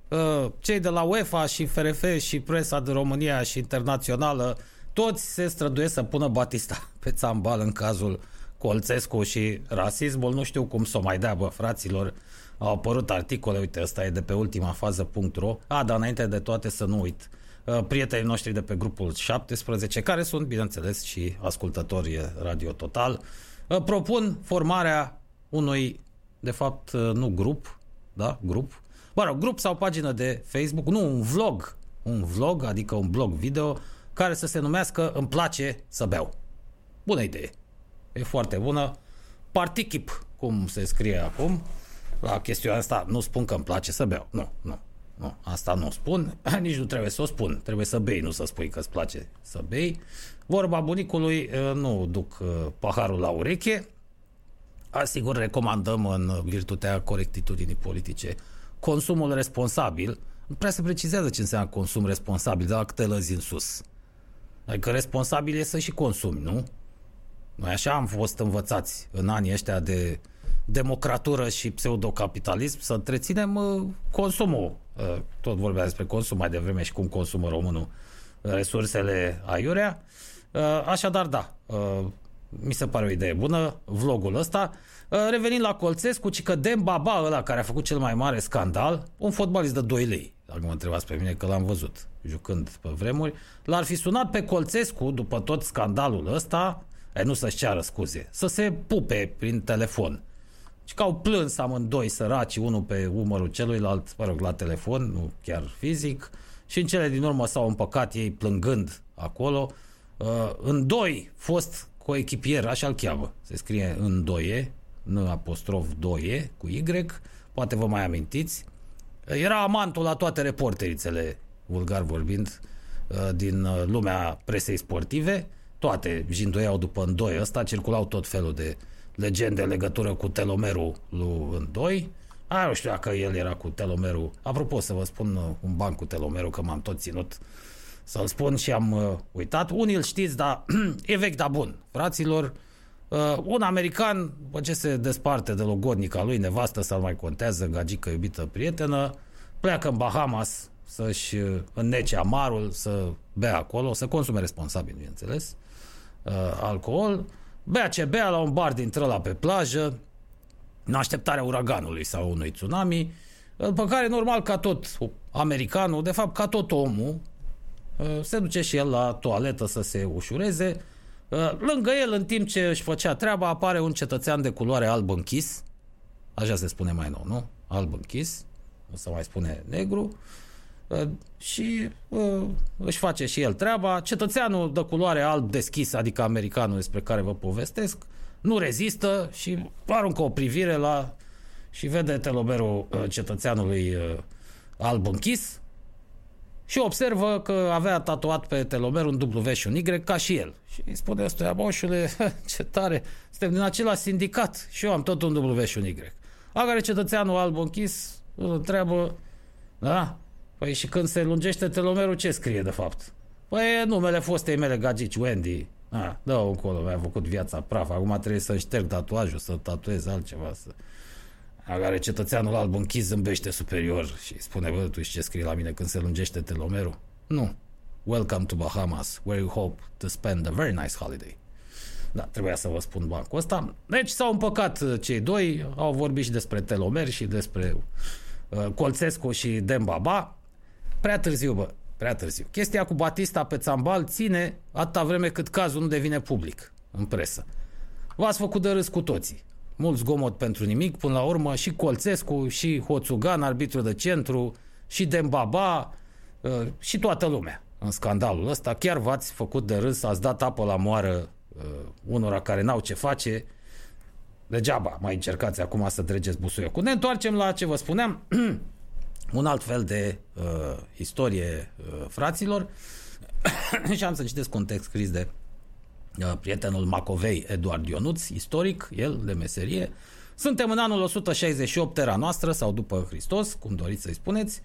uh, cei de la UEFA și FRF și presa de România și internațională, toți se străduiesc să pună Batista pe țambal în cazul Colțescu și rasismul. Nu știu cum să o mai dea, bă, fraților. Au apărut articole, uite, ăsta e de pe ultima fază.ro. A, dar înainte de toate să nu uit. Uh, prietenii noștri de pe grupul 17, care sunt, bineînțeles, și ascultători Radio Total, uh, propun formarea unui, de fapt, uh, nu grup, da, grup, mă rog, grup sau pagină de Facebook, nu, un vlog, un vlog, adică un blog video, care să se numească Îmi place să beau. Bună idee. E foarte bună. Partichip, cum se scrie acum, la chestiunea asta, nu spun că îmi place să beau. Nu, nu. Nu, asta nu spun, nici nu trebuie să o spun. Trebuie să bei, nu să spui că îți place să bei. Vorba bunicului, nu duc paharul la ureche. Asigur, recomandăm în virtutea corectitudinii politice consumul responsabil. Nu prea se precizează ce înseamnă consum responsabil, dar câte lăzi în sus. Adică responsabil e să și consumi, nu? Noi așa am fost învățați în anii ăștia de democratură și pseudocapitalism să întreținem uh, consumul. Uh, tot vorbea despre consum mai devreme și cum consumă românul resursele aiurea. Uh, așadar, da, mi se pare o idee bună, vlogul ăsta. Revenind la Colțescu, ci că Baba ăla care a făcut cel mai mare scandal, un fotbalist de 2 lei, dacă mă întrebați pe mine că l-am văzut jucând pe vremuri, l-ar fi sunat pe Colțescu după tot scandalul ăsta, nu să-și ceară scuze, să se pupe prin telefon și că au plâns amândoi săraci, unul pe umărul celuilalt, mă rog, la telefon, nu chiar fizic, și în cele din urmă s-au împăcat ei plângând acolo. Uh, în doi, fost coechipier, așa-l cheamă, se scrie în doie, n apostrof doie, cu Y, poate vă mai amintiți. Era amantul la toate reporterițele, vulgar vorbind, uh, din uh, lumea presei sportive, toate jindoiau după în doi ăsta, circulau tot felul de legende în legătură cu telomerul lui 2. A, nu știu dacă el era cu telomerul. Apropo, să vă spun uh, un ban cu telomerul, că m-am tot ținut să-l spun și am uh, uitat. Unii îl știți, dar e vechi, dar bun. Fraților, Uh, un american, după ce se desparte de logodnica lui, nevastă sau mai contează, gagică, iubită, prietenă, pleacă în Bahamas să-și uh, înnece amarul, să bea acolo, să consume responsabil, bineînțeles, uh, alcool, bea ce bea la un bar dintre la pe plajă, în așteptarea uraganului sau unui tsunami, după care, normal, ca tot americanul, de fapt, ca tot omul, uh, se duce și el la toaletă să se ușureze, Uh, lângă el, în timp ce își făcea treaba, apare un cetățean de culoare alb închis. Așa se spune mai nou, nu? Alb închis. Nu se mai spune negru. Uh, și uh, își face și el treaba. Cetățeanul de culoare alb deschis, adică americanul despre care vă povestesc, nu rezistă și aruncă o privire la și vede teloberul cetățeanului alb închis și observă că avea tatuat pe telomer un W și un Y ca și el. Și îi spune ăsta, boșule, ce tare, suntem din același sindicat și eu am tot un W și un Y. A care cetățeanul alb închis îl întreabă, da? Păi și când se lungește telomerul, ce scrie de fapt? Păi numele fostei mele gagici, Wendy. A, dă încolo, mi-a făcut viața praf. Acum trebuie să șterg tatuajul, să tatuez altceva, să la care cetățeanul alb închis zâmbește superior și spune, bă, tu ce scrii la mine când se lungește telomerul? Nu. Welcome to Bahamas, where you hope to spend a very nice holiday. Da, trebuia să vă spun bancul ăsta. Deci s-au împăcat uh, cei doi, au vorbit și despre telomer și despre uh, Colțescu și Dembaba. Prea târziu, bă, prea târziu. Chestia cu Batista pe țambal ține atâta vreme cât cazul nu devine public în presă. V-ați făcut de râs cu toții mult zgomot pentru nimic, până la urmă și Colțescu, și Hoțugan, arbitru de centru, și Dembaba, uh, și toată lumea în scandalul ăsta. Chiar v-ați făcut de râs, ați dat apă la moară uh, unora care n-au ce face. Degeaba mai încercați acum să dregeți busuiocul. Ne întoarcem la ce vă spuneam. un alt fel de uh, istorie, uh, fraților. și am să citesc un text scris de Uh, prietenul Macovei, Eduard Ionuț, istoric, el de meserie. Suntem în anul 168 era noastră sau după Hristos, cum doriți să-i spuneți.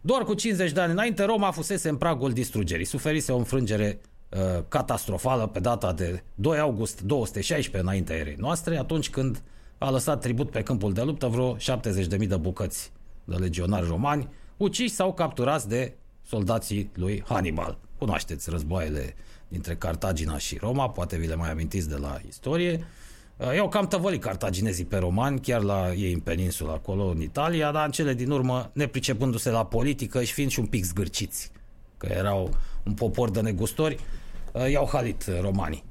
Doar cu 50 de ani înainte, Roma fusese în pragul distrugerii. Suferise o înfrângere uh, catastrofală pe data de 2 august 216 înaintea erei noastre, atunci când a lăsat tribut pe câmpul de luptă vreo 70.000 de bucăți de legionari romani, uciși sau capturați de soldații lui Hannibal. Cunoașteți războaiele dintre Cartagina și Roma, poate vi le mai amintiți de la istorie. Uh, i-au cam tăvălit cartaginezii pe romani, chiar la ei în peninsula acolo, în Italia, dar în cele din urmă, nepricepându-se la politică și fiind și un pic zgârciți, că erau un popor de negustori, uh, i-au halit romanii.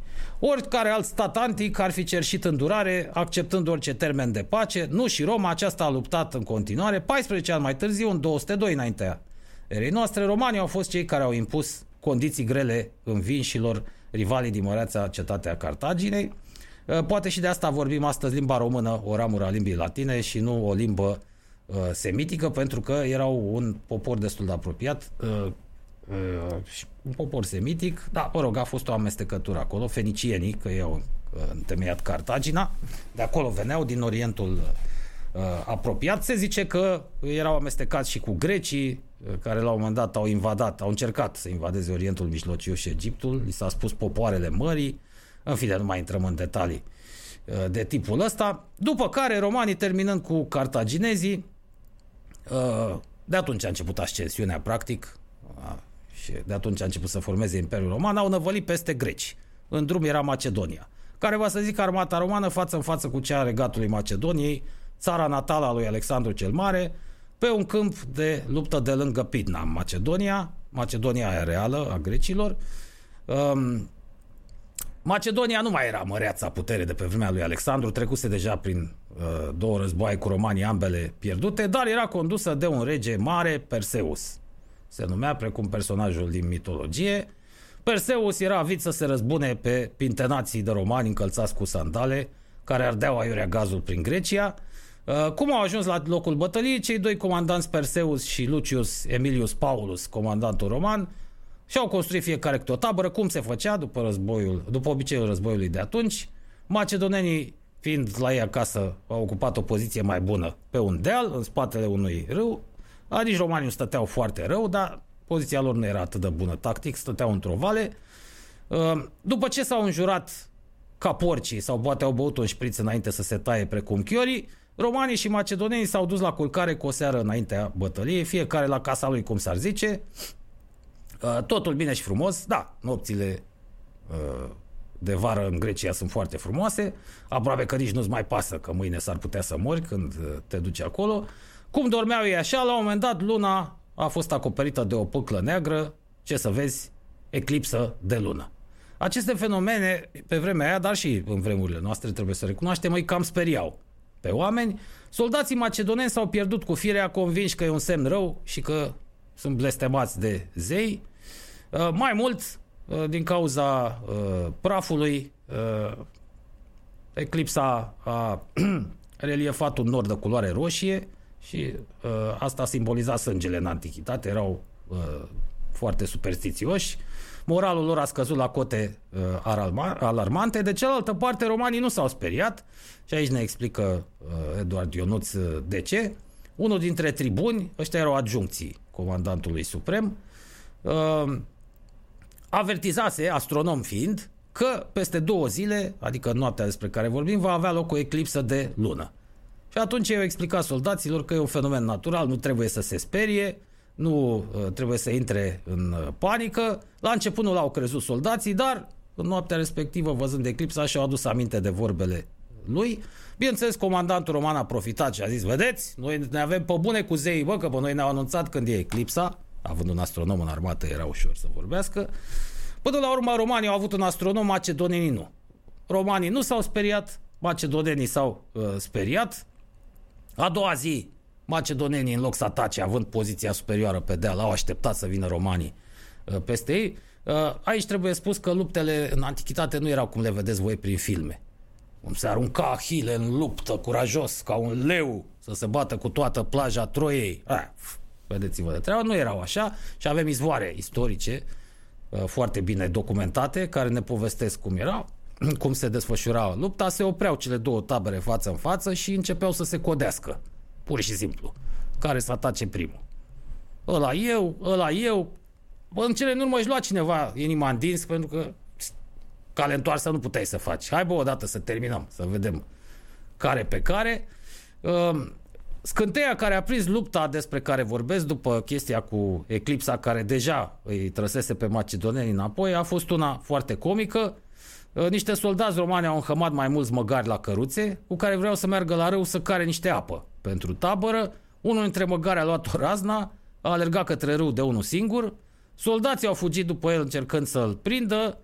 Oricare alt stat antic ar fi cerșit îndurare, acceptând orice termen de pace. Nu și Roma, aceasta a luptat în continuare. 14 ani mai târziu, în 202 înaintea erei noastre, romanii au fost cei care au impus condiții grele învinșilor rivalii din măreața cetatea Cartaginei. Uh, poate și de asta vorbim astăzi limba română, o ramură a limbii latine și nu o limbă uh, semitică, pentru că erau un popor destul de apropiat, uh, un popor semitic, da, mă rog, a fost o amestecătură acolo, fenicienii, că ei au întemeiat Cartagina, de acolo veneau din Orientul apropiat. Se zice că erau amestecați și cu grecii, care la un moment dat au invadat, au încercat să invadeze Orientul Mijlociu și Egiptul, li s-a spus popoarele mării, în fine, nu mai intrăm în detalii uh, de tipul ăsta, după care romanii terminând cu cartaginezii, uh, de atunci a început ascensiunea practic. uh, și de atunci a început să formeze Imperiul Roman, au năvălit peste greci. În drum era Macedonia, care va să zic armata romană față în față cu cea a regatului Macedoniei, țara natală a lui Alexandru cel Mare, pe un câmp de luptă de lângă Pidna, în Macedonia, Macedonia aia reală a grecilor. Um, Macedonia nu mai era măreața putere de pe vremea lui Alexandru, trecuse deja prin uh, două războaie cu romanii, ambele pierdute, dar era condusă de un rege mare, Perseus. Se numea precum personajul din mitologie. Perseus era avit să se răzbune pe pintenații de romani încălțați cu sandale, care ardeau aiurea gazul prin Grecia, Uh, cum au ajuns la locul bătăliei cei doi comandanți Perseus și Lucius Emilius Paulus, comandantul roman, și-au construit fiecare câte o tabără, cum se făcea după războiul, după obiceiul războiului de atunci. Macedonenii, fiind la ei acasă, au ocupat o poziție mai bună pe un deal, în spatele unui râu. Adici romanii stăteau foarte rău, dar poziția lor nu era atât de bună tactic, stăteau într-o vale. Uh, după ce s-au înjurat ca porcii sau poate au băut un șpriț înainte să se taie precum chiorii, romanii și macedonenii s-au dus la culcare cu o seară înaintea bătăliei, fiecare la casa lui, cum s-ar zice, uh, totul bine și frumos, da, nopțile uh, de vară în Grecia sunt foarte frumoase, aproape că nici nu-ți mai pasă că mâine s-ar putea să mori când uh, te duci acolo. Cum dormeau ei așa, la un moment dat luna a fost acoperită de o păclă neagră, ce să vezi, eclipsă de lună. Aceste fenomene, pe vremea aia, dar și în vremurile noastre, trebuie să recunoaștem, îi cam speriau pe oameni. Soldații macedoneni s-au pierdut cu firea convinși că e un semn rău și că sunt blestemați de zei. Uh, mai mult, uh, din cauza uh, prafului, eclipsa a reliefat un nor de culoare roșie și asta simboliza sângele în antichitate. Erau foarte superstițioși moralul lor a scăzut la cote uh, alarmante. De cealaltă parte, romanii nu s-au speriat și aici ne explică uh, Eduard Ionuț uh, de ce. Unul dintre tribuni, ăștia erau adjuncții comandantului suprem, uh, avertizase, astronom fiind, că peste două zile, adică noaptea despre care vorbim, va avea loc o eclipsă de lună. Și atunci eu explicat soldaților că e un fenomen natural, nu trebuie să se sperie, nu uh, trebuie să intre în uh, panică. La început nu l-au crezut soldații, dar în noaptea respectivă, văzând eclipsa, și-au adus aminte de vorbele lui. Bineînțeles, comandantul roman a profitat și a zis, vedeți, noi ne avem pe bune cu zeii, bă, că pe noi ne-au anunțat când e eclipsa, având un astronom în armată, era ușor să vorbească. Până la urmă, romanii au avut un astronom, macedonenii nu. Romanii nu s-au speriat, macedonenii s-au uh, speriat. A doua zi, macedonenii în loc să atace, având poziția superioară pe deal, au așteptat să vină romanii uh, peste ei. Uh, aici trebuie spus că luptele în antichitate nu erau cum le vedeți voi prin filme. Cum se arunca Ahile în luptă curajos, ca un leu, să se bată cu toată plaja Troiei. Ah, vedeți-vă de treabă, nu erau așa și avem izvoare istorice uh, foarte bine documentate care ne povestesc cum era, cum se desfășura lupta, se opreau cele două tabere față în față și începeau să se codească pur și simplu, care să atace primul. Ăla eu, ăla eu. Bă, în cele în urmă își lua cineva inima în dins, pentru că cale întoarsă nu puteai să faci. Hai bă, odată să terminăm, să vedem care pe care. Uh, scânteia care a prins lupta despre care vorbesc după chestia cu eclipsa care deja îi trăsese pe macedoneni înapoi a fost una foarte comică. Uh, niște soldați romani au înhămat mai mulți măgari la căruțe cu care vreau să meargă la râu să care niște apă pentru tabără. Unul dintre măgari a luat o razna, a alergat către râu de unul singur. Soldații au fugit după el încercând să-l prindă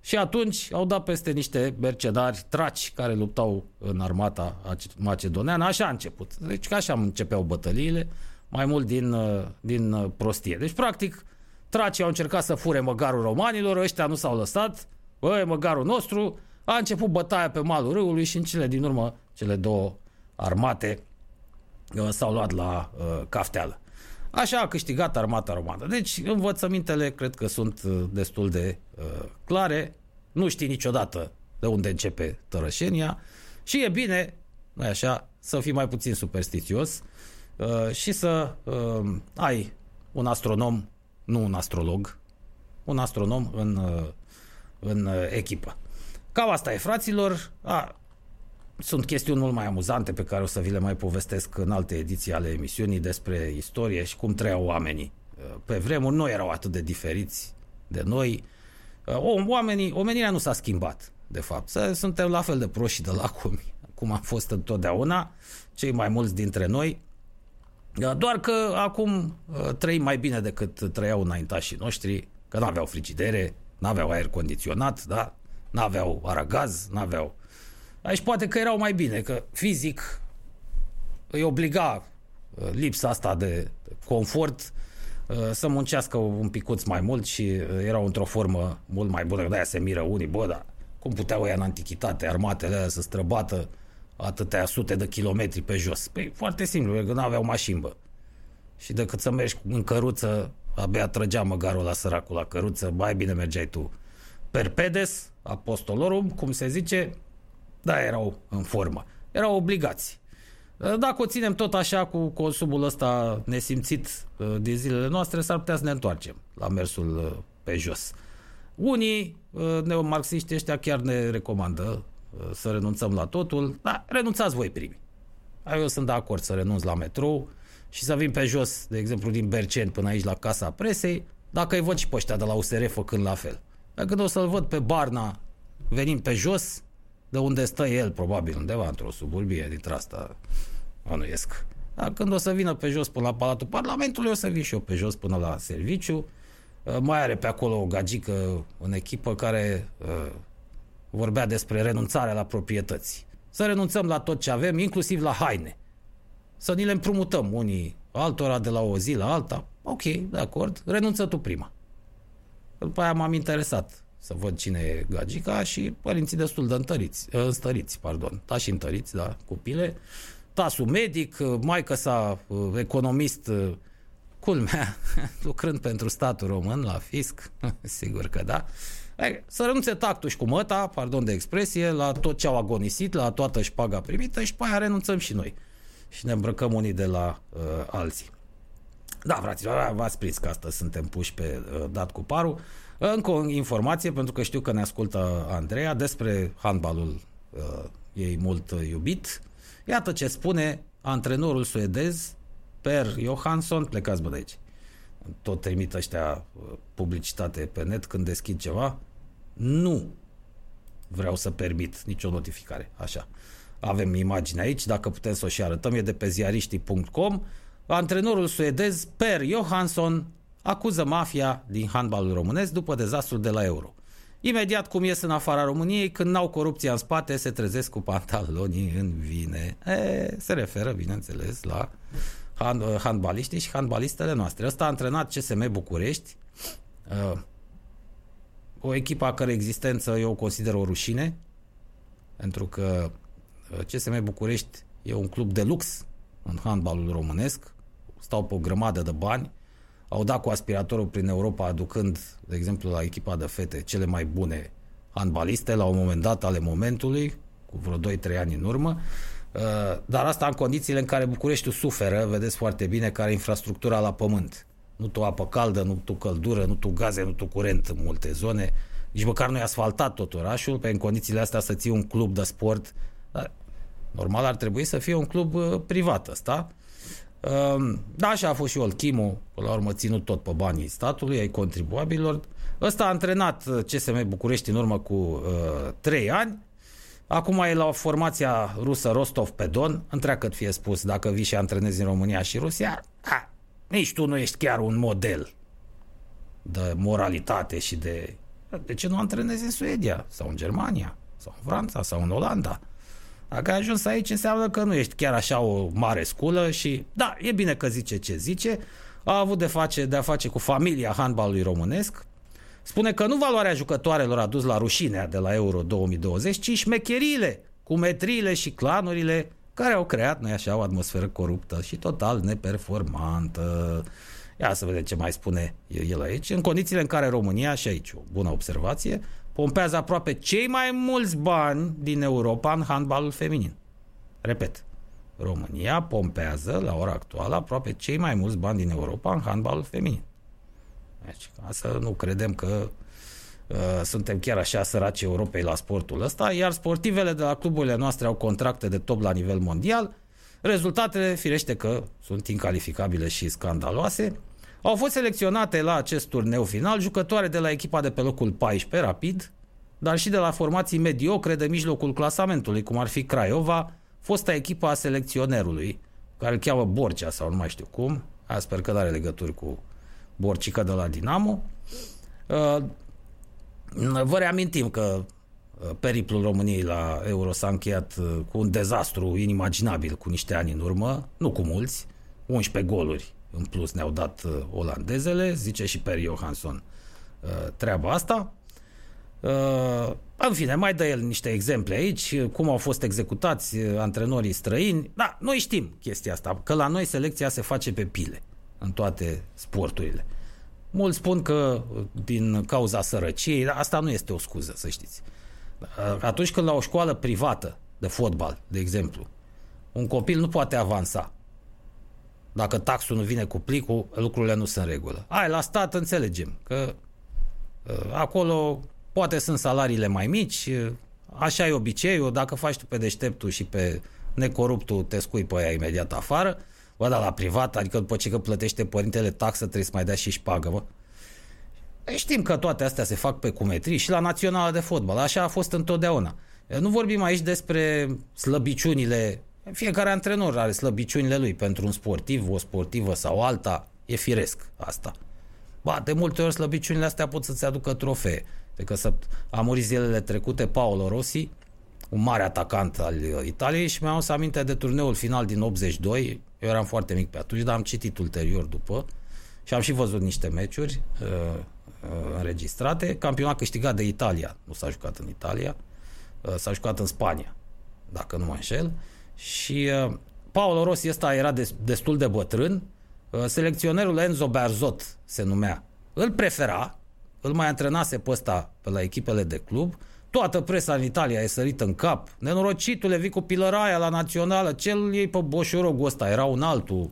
și atunci au dat peste niște mercenari traci care luptau în armata macedoneană. Așa a început. Deci ca așa începeau bătăliile, mai mult din, uh, din uh, prostie. Deci, practic, tracii au încercat să fure măgarul romanilor, ăștia nu s-au lăsat, băi, măgarul nostru, a început bătaia pe malul râului și în cele din urmă cele două armate uh, s-au luat la uh, cafteală. Așa a câștigat armata romană. Deci învățămintele cred că sunt uh, destul de uh, clare. Nu știi niciodată de unde începe tărășenia și e bine, nu așa, să fii mai puțin superstițios uh, și să uh, ai un astronom, nu un astrolog, un astronom în uh, în uh, echipă. Cam asta e, fraților. A, sunt chestiuni mult mai amuzante pe care o să vi le mai povestesc în alte ediții ale emisiunii despre istorie și cum trăiau oamenii. Uh, pe vremuri nu erau atât de diferiți de noi. Uh, oamenii, omenirea nu s-a schimbat, de fapt. Suntem la fel de proști și de lacomi, cum am fost întotdeauna, cei mai mulți dintre noi. Doar că acum trăim mai bine decât trăiau înaintașii noștri, că nu aveau frigidere, N-aveau aer condiționat, da? N-aveau aragaz, n-aveau... Aici poate că erau mai bine, că fizic îi obliga uh, lipsa asta de confort uh, să muncească un picuț mai mult și uh, erau într-o formă mult mai bună. De-aia se miră unii, bă, dar cum puteau ea în antichitate, armatele alea să străbată atâtea sute de kilometri pe jos? Păi foarte simplu, că nu aveau mașini, bă. Și decât să mergi în căruță abia trăgea măgarul la săracul la căruță, mai bine mergeai tu. Perpedes, apostolorum, cum se zice, da, erau în formă. Erau obligați. Dacă o ținem tot așa cu consumul ăsta nesimțit uh, din zilele noastre, s-ar putea să ne întoarcem la mersul uh, pe jos. Unii neomarxiști ăștia chiar ne recomandă să renunțăm la totul, dar renunțați voi primi. Eu sunt de acord să renunț la metrou și să vin pe jos, de exemplu, din Berceni până aici la Casa Presei, dacă îi văd și pe ăștia de la USR făcând la fel. Dar când o să-l văd pe Barna venind pe jos, de unde stă el, probabil undeva într-o suburbie dintre asta, anuiesc. Dar când o să vină pe jos până la Palatul Parlamentului, o să vin și eu pe jos până la serviciu. Uh, mai are pe acolo o gagică în echipă care uh, vorbea despre renunțarea la proprietăți. Să renunțăm la tot ce avem, inclusiv la haine. Să ni le împrumutăm unii altora de la o zi la alta. Ok, de acord, renunță tu prima. După aia m-am interesat să văd cine e gagica și părinții destul de întăriți, ă, înstăriți, pardon, da și întăriți, da, copile. Tasul medic, maică sa ă, economist, ă, culmea, lucrând pentru statul român la fisc, sigur că da. Să renunțe tactul și cu măta, pardon de expresie, la tot ce au agonisit, la toată șpaga primită și pe aia renunțăm și noi. Și ne îmbrăcăm unii de la uh, alții. Da, fraților, v-ați prins că astăzi suntem puși pe uh, dat cu parul. Încă o informație, pentru că știu că ne ascultă Andreea, despre handbalul uh, ei mult iubit. Iată ce spune antrenorul suedez Per Johansson, plecați bă de aici. Tot trimit ăștia uh, publicitate pe net când deschid ceva. Nu vreau să permit nicio notificare. Așa. Avem imagine aici, dacă putem să o și arătăm, e de pe ziariștii.com. Antrenorul suedez Per Johansson acuză mafia din handbalul românesc după dezastrul de la Euro. Imediat cum ies în afara României, când n-au corupția în spate, se trezesc cu pantalonii în vine. E, se referă, bineînțeles, la hand, handbaliștii și handbalistele noastre. Ăsta a antrenat CSM București, uh, o echipă a cărei existență eu o consider o rușine, pentru că uh, CSM București e un club de lux în handbalul românesc, stau pe o grămadă de bani, au dat cu aspiratorul prin Europa aducând, de exemplu, la echipa de fete cele mai bune handbaliste la un moment dat ale momentului, cu vreo 2-3 ani în urmă, uh, dar asta în condițiile în care Bucureștiul suferă, vedeți foarte bine, care infrastructura la pământ. Nu tu apă caldă, nu tu căldură, nu tu gaze, nu tu curent în multe zone. Nici măcar nu e asfaltat tot orașul, pe în condițiile astea să ții un club de sport. Dar, normal ar trebui să fie un club uh, privat ăsta. Ehm, da, așa a fost și Olchimu, până la urmă ținut tot pe banii statului, ai contribuabilor. Ăsta a antrenat uh, CSM București în urmă cu uh, 3 ani. Acum e la formația rusă Rostov pe Don. Întreagă fie spus, dacă vii și antrenezi în România și Rusia, ha, nici tu nu ești chiar un model de moralitate și de... De ce nu antrenezi în Suedia sau în Germania sau în Franța sau în Olanda? Dacă ai ajuns aici, înseamnă că nu ești chiar așa o mare sculă și, da, e bine că zice ce zice, a avut de, face, de a face cu familia handbalului românesc, spune că nu valoarea jucătoarelor a dus la rușinea de la Euro 2020, ci șmecheriile cu metriile și clanurile care au creat, noi așa, o atmosferă coruptă și total neperformantă. Ia să vedem ce mai spune el aici. În condițiile în care România, și aici o bună observație, pompează aproape cei mai mulți bani din Europa în handbalul feminin. Repet, România pompează la ora actuală aproape cei mai mulți bani din Europa în handbalul feminin. Deci, ca să nu credem că uh, suntem chiar așa săraci Europei la sportul ăsta, iar sportivele de la cluburile noastre au contracte de top la nivel mondial. Rezultatele, firește că sunt incalificabile și scandaloase, au fost selecționate la acest turneu final jucătoare de la echipa de pe locul 14, Rapid, dar și de la formații mediocre de mijlocul clasamentului, cum ar fi Craiova, fosta echipa a selecționerului, care îl cheamă Borcea sau nu mai știu cum, a sper că are legături cu Borcica de la Dinamo. Uh, vă reamintim că uh, periplul României la Euro s-a încheiat uh, cu un dezastru inimaginabil cu niște ani în urmă, nu cu mulți, 11 goluri în plus ne-au dat uh, olandezele, zice și Per Johansson uh, treaba asta. Uh, în fine, mai dă el niște exemple aici, cum au fost executați antrenorii străini. Da, noi știm chestia asta, că la noi selecția se face pe pile în toate sporturile. Mulți spun că din cauza sărăciei, dar asta nu este o scuză, să știți. Atunci când la o școală privată de fotbal, de exemplu, un copil nu poate avansa dacă taxul nu vine cu plicul, lucrurile nu sunt în regulă. Ai, la stat înțelegem că Acolo poate sunt salariile mai mici, așa e obiceiul, dacă faci tu pe deșteptul și pe necoruptul, te scui pe aia imediat afară, bă, dar la privat, adică după ce că plătește părintele taxă, trebuie să mai dea și pagă, bă. Știm că toate astea se fac pe cumetrii și la națională de fotbal, așa a fost întotdeauna. Nu vorbim aici despre slăbiciunile, fiecare antrenor are slăbiciunile lui pentru un sportiv, o sportivă sau alta, e firesc asta. Ba, de multe ori slăbiciunile astea pot să-ți aducă trofee. De că să, a murit zilele trecute Paolo Rossi, un mare atacant al Italiei și mi-am să aminte de turneul final din 82. Eu eram foarte mic pe atunci, dar am citit ulterior după și am și văzut niște meciuri uh, uh, înregistrate. Campionat câștigat de Italia. Nu s-a jucat în Italia, uh, s-a jucat în Spania, dacă nu mă înșel. Și uh, Paolo Rossi ăsta era des, destul de bătrân. Uh, selecționerul Enzo Berzot se numea. Îl prefera, îl mai antrenase pe ăsta pe la echipele de club. Toată presa în Italia e sărit în cap. Nenorocitule, vii cu pilăraia la națională. Cel ei pe boșorogul ăsta. Era un altul,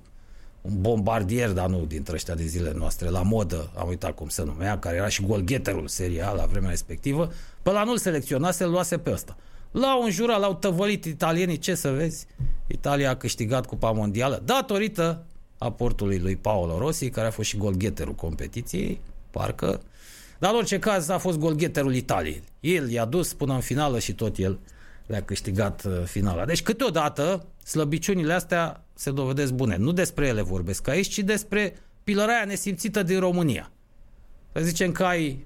un bombardier, dar nu dintre ăștia de zile noastre, la modă, am uitat cum se numea, care era și golgheterul serial la vremea respectivă. Pe la nu-l selecționase, îl luase pe ăsta. L-au înjurat, l-au tăvălit italienii, ce să vezi? Italia a câștigat Cupa Mondială datorită aportului lui Paolo Rossi, care a fost și golgheterul competiției, parcă. Dar în orice caz a fost golgheterul Italiei. El i-a dus până în finală și tot el le-a câștigat uh, finala. Deci câteodată slăbiciunile astea se dovedesc bune. Nu despre ele vorbesc aici, ci despre pilăraia nesimțită din România. Să zicem că ai,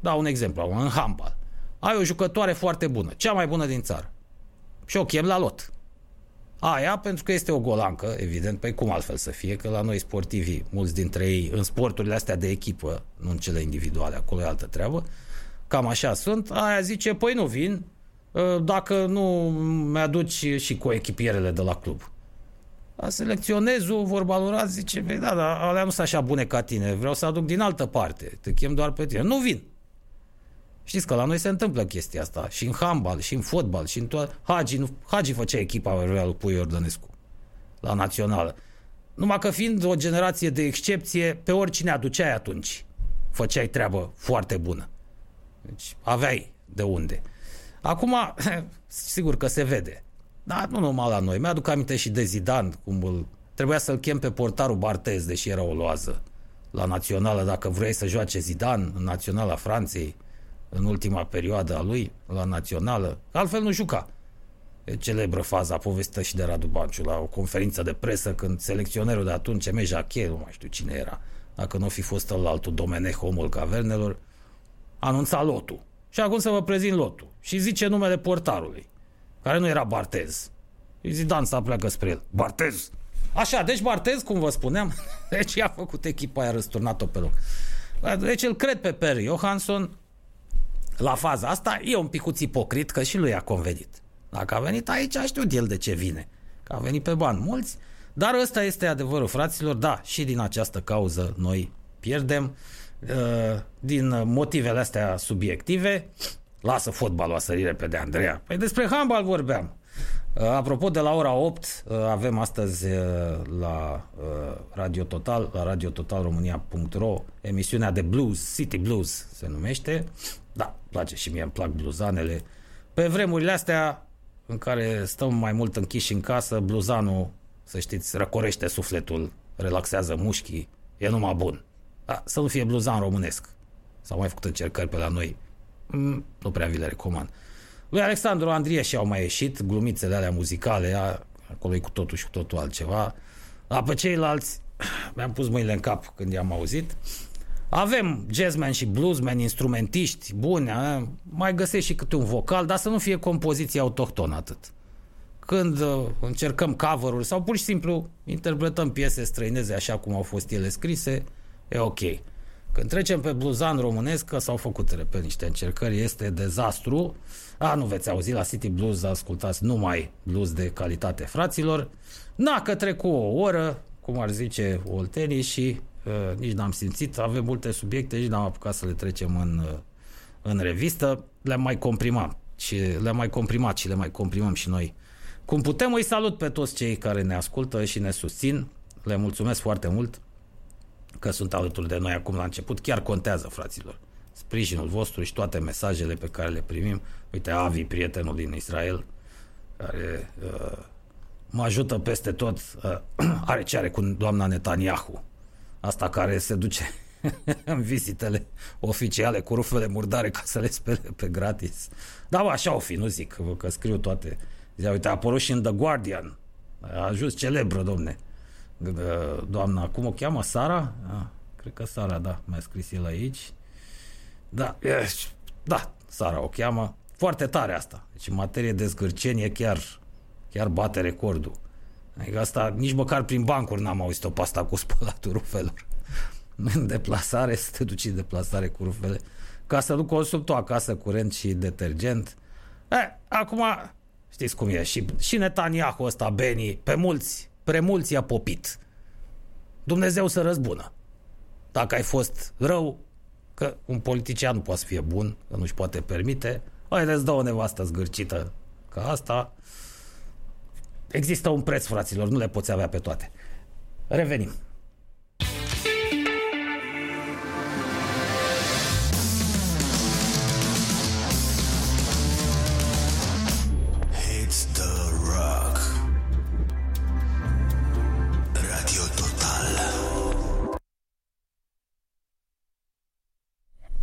dau un exemplu, în handball. Ai o jucătoare foarte bună, cea mai bună din țară. Și o chem la lot. Aia, pentru că este o golancă, evident, păi cum altfel să fie, că la noi sportivii, mulți dintre ei, în sporturile astea de echipă, nu în cele individuale, acolo e altă treabă, cam așa sunt, aia zice, păi nu vin, ă, dacă nu mi-aduci și cu echipierele de la club. A selecționezul, vorba lor, zice, da, da, alea nu sunt așa bune ca tine, vreau să aduc din altă parte, te chem doar pe tine. Nu vin. Știți că la noi se întâmplă chestia asta. Și în handbal, și în fotbal, și în toată... Hagi, nu... Hagi făcea echipa lui Pui Ordănescu. La națională. Numai că fiind o generație de excepție, pe oricine aduceai atunci, făceai treabă foarte bună. Deci aveai de unde. Acum, sigur că se vede. Dar nu numai la noi. Mi-aduc aminte și de Zidane, cum îl... Trebuia să-l chem pe portarul Bartez, deși era o loază la națională, dacă vrei să joace Zidane în naționala Franței în ultima perioadă a lui, la națională, altfel nu juca. E celebră faza povestită și de Radu Banciu la o conferință de presă când selecționerul de atunci, Eme Jacquet, nu mai știu cine era, dacă nu fi fost la altul Domenech, omul cavernelor, anunța lotul. Și acum să vă prezint lotul. Și zice numele portarului, care nu era Bartez. Îi zi Dan să pleacă spre el. Bartez! Așa, deci Bartez, cum vă spuneam, deci i-a făcut echipa, i-a răsturnat-o pe loc. Deci îl cred pe Perry Johansson, la faza asta e un picuț ipocrit că și lui a convenit. Dacă a venit aici, a știut el de ce vine. Că a venit pe bani mulți, dar ăsta este adevărul, fraților. Da, și din această cauză noi pierdem. Uh, din motivele astea subiective, lasă fotbalul a sări pe de Andreea. Păi despre handbal vorbeam. Uh, apropo de la ora 8, uh, avem astăzi la Radio Total, la radiototalromânia.ro, emisiunea de blues, City Blues se numește. Da, place și mie, îmi plac bluzanele. Pe vremurile astea în care stăm mai mult închiși în casă, bluzanul, să știți, răcorește sufletul, relaxează mușchii, e numai bun. Da, să nu fie bluzan românesc. S-au mai făcut încercări pe la noi. Mm, nu prea vi le recomand. Lui Alexandru Andrie și au mai ieșit glumițele alea muzicale, a, acolo e cu totul și cu totul altceva. La pe ceilalți mi-am pus mâinile în cap când i-am auzit. Avem jazzman și bluesman, instrumentiști buni, a? mai găsești și câte un vocal, dar să nu fie compoziție autohtonă atât. Când uh, încercăm cover sau pur și simplu interpretăm piese străineze așa cum au fost ele scrise, e ok. Când trecem pe bluzan românesc, că s-au făcut, repet, niște încercări, este dezastru. A, nu veți auzi la City Blues, ascultați numai blues de calitate, fraților. N-a că trecut o oră, cum ar zice oltenii, și uh, nici n-am simțit. Avem multe subiecte, nici n-am apucat să le trecem în, uh, în revistă. Le-am mai comprimat și le-am mai comprimat și le mai comprimăm și noi. Cum putem, îi salut pe toți cei care ne ascultă și ne susțin. Le mulțumesc foarte mult că sunt alături de noi acum la început. Chiar contează, fraților. sprijinul vostru și toate mesajele pe care le primim. Uite, Avi, prietenul din Israel, care uh, mă ajută peste tot, uh, are ce are cu doamna Netanyahu. Asta care se duce în vizitele oficiale cu rufele murdare ca să le spele pe gratis. Da, bă, așa o fi, nu zic, că scriu toate. Zia, uite, a apărut și în The Guardian. A ajuns celebră, domne. Doamna, cum o cheamă? Sara? Ah, cred că Sara, da, mi-a scris el aici. Da, e, da, Sara o cheamă. Foarte tare asta. Deci în materie de zgârcenie chiar, chiar bate recordul. Adică asta nici măcar prin bancuri n-am auzit-o pe asta cu spălatul rufelor. În deplasare, să te duci în deplasare cu rufele. Ca să nu consumi tu acasă curent și detergent. E, acum, știți cum e, și, și Netanyahu ăsta, Beni, pe mulți, mulți i-a popit. Dumnezeu să răzbună. Dacă ai fost rău, că un politician nu poate să fie bun, că nu-și poate permite, haideți dă o nevastă zgârcită ca asta. Există un preț, fraților, nu le poți avea pe toate. Revenim.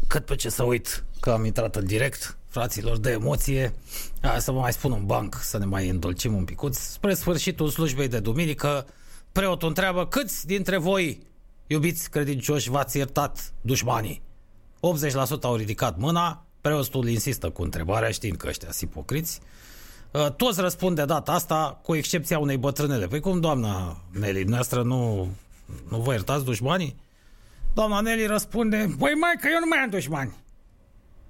cât pe ce să uit că am intrat în direct, fraților, de emoție. Hai să vă mai spun un banc, să ne mai îndolcim un picuț. Spre sfârșitul slujbei de duminică, preotul întreabă câți dintre voi, iubiți credincioși, v-ați iertat dușmanii? 80% au ridicat mâna, preotul insistă cu întrebarea, știind că ăștia sunt ipocriți. Uh, toți răspund de data asta, cu excepția unei bătrânele. Păi cum, doamna Nelly, noastră nu, nu vă iertați dușmanii? Doamna Nelly răspunde, Băi mai că eu nu mai am dușmani.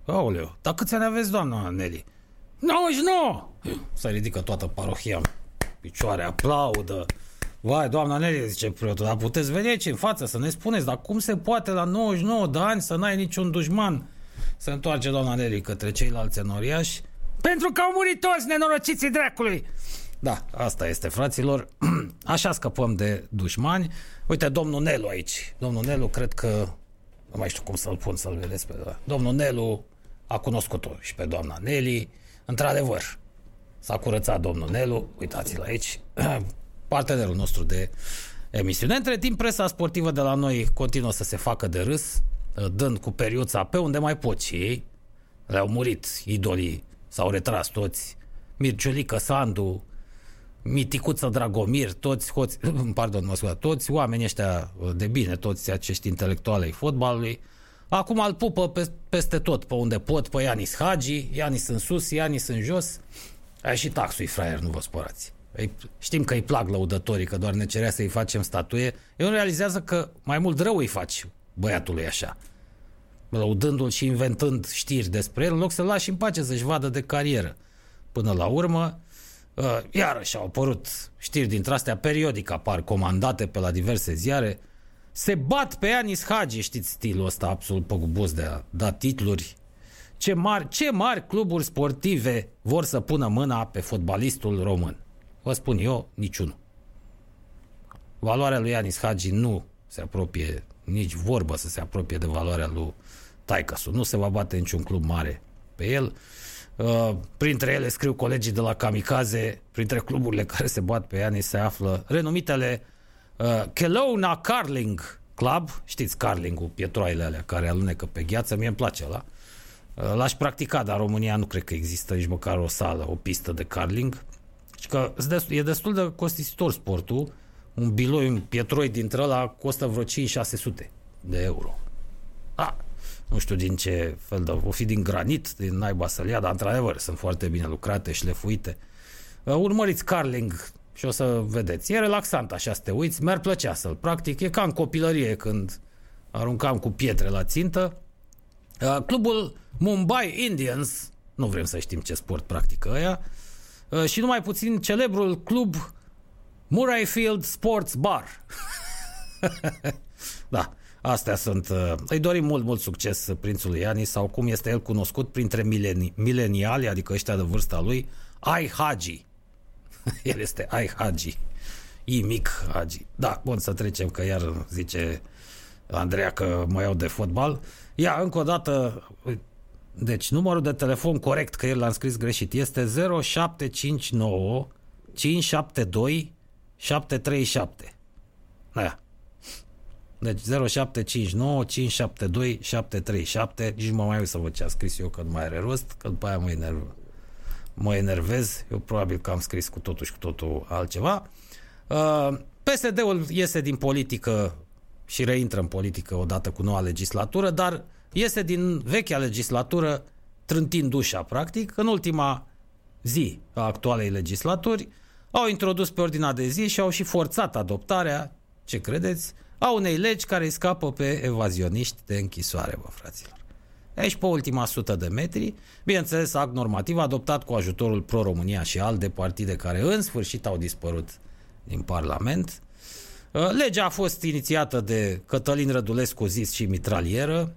Aoleu, dar câți ani aveți, doamna Nelly? 99! Se ridică toată parohia picioare, aplaudă. Vai, doamna Nelly, zice preotul, dar puteți veni aici în față să ne spuneți, dar cum se poate la 99 de ani să n-ai niciun dușman? Se întoarce doamna Nelly către ceilalți enoriași. Pentru că au murit toți nenorociții dracului! Da, asta este, fraților. Așa scăpăm de dușmani. Uite, domnul Nelu aici. Domnul Nelu, cred că... Nu mai știu cum să-l pun, să-l vedeți pe... Domnul Nelu a cunoscut-o și pe doamna Nelly. Într-adevăr, s-a curățat domnul Nelu. Uitați-l aici. Partenerul nostru de emisiune. Între timp, presa sportivă de la noi continuă să se facă de râs, dând cu periuța pe unde mai pot și ei. Le-au murit idolii, s-au retras toți. Mirciulică Sandu, Miticuță Dragomir, toți, hoți, pardon, mă scuze, toți oamenii ăștia de bine, toți acești intelectuali ai fotbalului, acum îl pupă pe, peste tot, pe unde pot, pe Ianis Hagi, Ianis în sus, Ianis în jos, ai și taxul fraier, nu vă spărați. Ei, știm că îi plac lăudătorii, că doar ne cerea să-i facem statuie. El realizează că mai mult rău îi faci băiatului așa. Lăudându-l și inventând știri despre el, în loc să-l lași în pace să-și vadă de carieră. Până la urmă, Uh, iarăși au apărut știri dintre astea, periodic apar comandate pe la diverse ziare. Se bat pe Anis Hagi, știți stilul ăsta absolut păgubos de a da titluri. Ce mari, ce mari cluburi sportive vor să pună mâna pe fotbalistul român? Vă spun eu, niciunul. Valoarea lui Anis Hagi nu se apropie, nici vorbă să se apropie de valoarea lui Taicasu. Nu se va bate niciun club mare pe el. Uh, printre ele scriu colegii de la Kamikaze, printre cluburile care se bat pe ea se află renumitele uh, Kelowna Carling Club, știți carling-ul, pietroaiele alea care alunecă pe gheață, mie îmi place ăla. Uh, l-aș practica, dar în România nu cred că există nici măcar o sală, o pistă de carling. Și că e destul de costisitor sportul. Un biloi, un pietroi dintre ăla costă vreo 5-600 de euro. Ah, nu știu din ce fel de... O fi din granit, din naiba să ia, dar într-adevăr sunt foarte bine lucrate, șlefuite. Uh, urmăriți Carling și o să vedeți. E relaxant așa să te uiți, mi-ar plăcea să-l practic. E ca în copilărie când aruncam cu pietre la țintă. Uh, clubul Mumbai Indians, nu vrem să știm ce sport practică ăia, uh, și numai puțin celebrul club Murrayfield Sports Bar. da, Astea sunt... Uh, îi dorim mult, mult succes prințului Iani sau cum este el cunoscut printre mileni, mileniali, adică ăștia de vârsta lui, Ai Hagi. el este Ai Hagi. I mic Hagi. Da, bun, să trecem, că iar zice Andreea, că mă iau de fotbal. Ia, încă o dată, deci numărul de telefon corect, că el l-am scris greșit, este 0759 572 737. Aia. Deci 0759 572 737 Nici mă mai uit să văd ce a scris eu Că nu mai are rost Că după aia mă, enerv, mă enervez Eu probabil că am scris cu totul și cu totul altceva uh, PSD-ul iese din politică Și reintră în politică odată cu noua legislatură Dar iese din vechea legislatură Trântind ușa practic În ultima zi a actualei legislaturi Au introdus pe ordinea de zi Și au și forțat adoptarea Ce credeți? a unei legi care îi scapă pe evazioniști de închisoare, bă, fraților. Aici, pe ultima sută de metri, bineînțeles, act normativ adoptat cu ajutorul Pro-România și alte partide care în sfârșit au dispărut din Parlament. Uh, legea a fost inițiată de Cătălin Rădulescu, zis și mitralieră.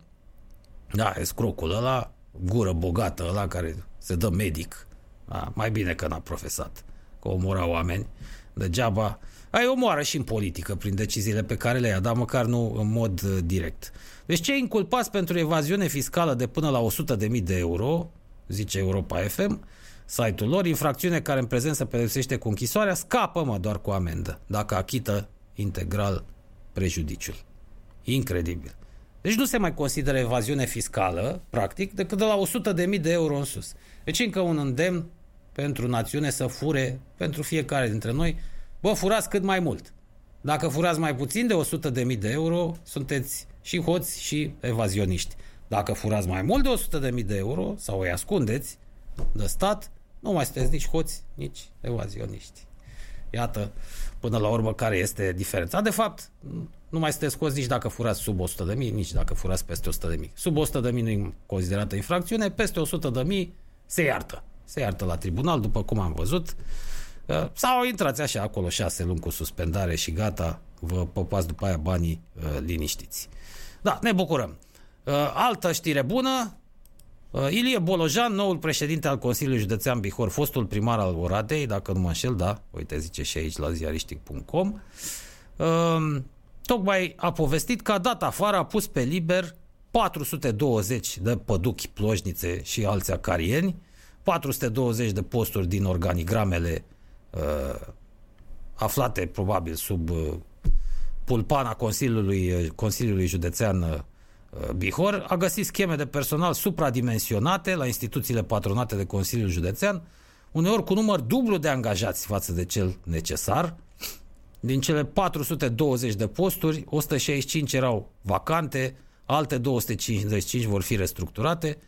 Da, e scrocul ăla, gură bogată ăla care se dă medic. Da, mai bine că n-a profesat, că omora oameni degeaba. Ai omoară și în politică prin deciziile pe care le ia, dar măcar nu în mod uh, direct. Deci cei inculpați pentru evaziune fiscală de până la 100.000 de euro, zice Europa FM, site-ul lor, infracțiune care în prezent se pedepsește cu închisoarea, scapă mă doar cu amendă, dacă achită integral prejudiciul. Incredibil. Deci nu se mai consideră evaziune fiscală, practic, decât de la 100.000 de euro în sus. Deci încă un îndemn pentru națiune să fure pentru fiecare dintre noi Bă, furați cât mai mult. Dacă furați mai puțin de 100.000 de euro, sunteți și hoți și evazioniști. Dacă furați mai mult de 100.000 de euro sau îi ascundeți de stat, nu mai sunteți nici hoți, nici evazioniști. Iată, până la urmă, care este diferența. De fapt, nu mai sunteți hoți nici dacă furați sub 100.000, nici dacă furați peste 100.000. Sub 100.000 nu e considerată infracțiune, peste 100.000 se iartă. Se iartă la tribunal, după cum am văzut. Uh, sau intrați așa acolo șase luni cu suspendare și gata, vă popați după aia banii uh, liniștiți. Da, ne bucurăm. Uh, altă știre bună, Ilie Bolojan, noul președinte al Consiliului Județean Bihor, fostul primar al Oradei, dacă nu mă înșel, da, uite, zice și aici la ziaristic.com, tocmai a povestit că a dat afară, a pus pe liber 420 de păduchi, plojnițe și alți acarieni, 420 de posturi din organigramele uh, aflate probabil sub uh, pulpana Consiliului, uh, Consiliului Județean uh, Bihor, a găsit scheme de personal supradimensionate la instituțiile patronate de Consiliul Județean, uneori cu număr dublu de angajați față de cel necesar. Din cele 420 de posturi, 165 erau vacante, alte 255 vor fi restructurate,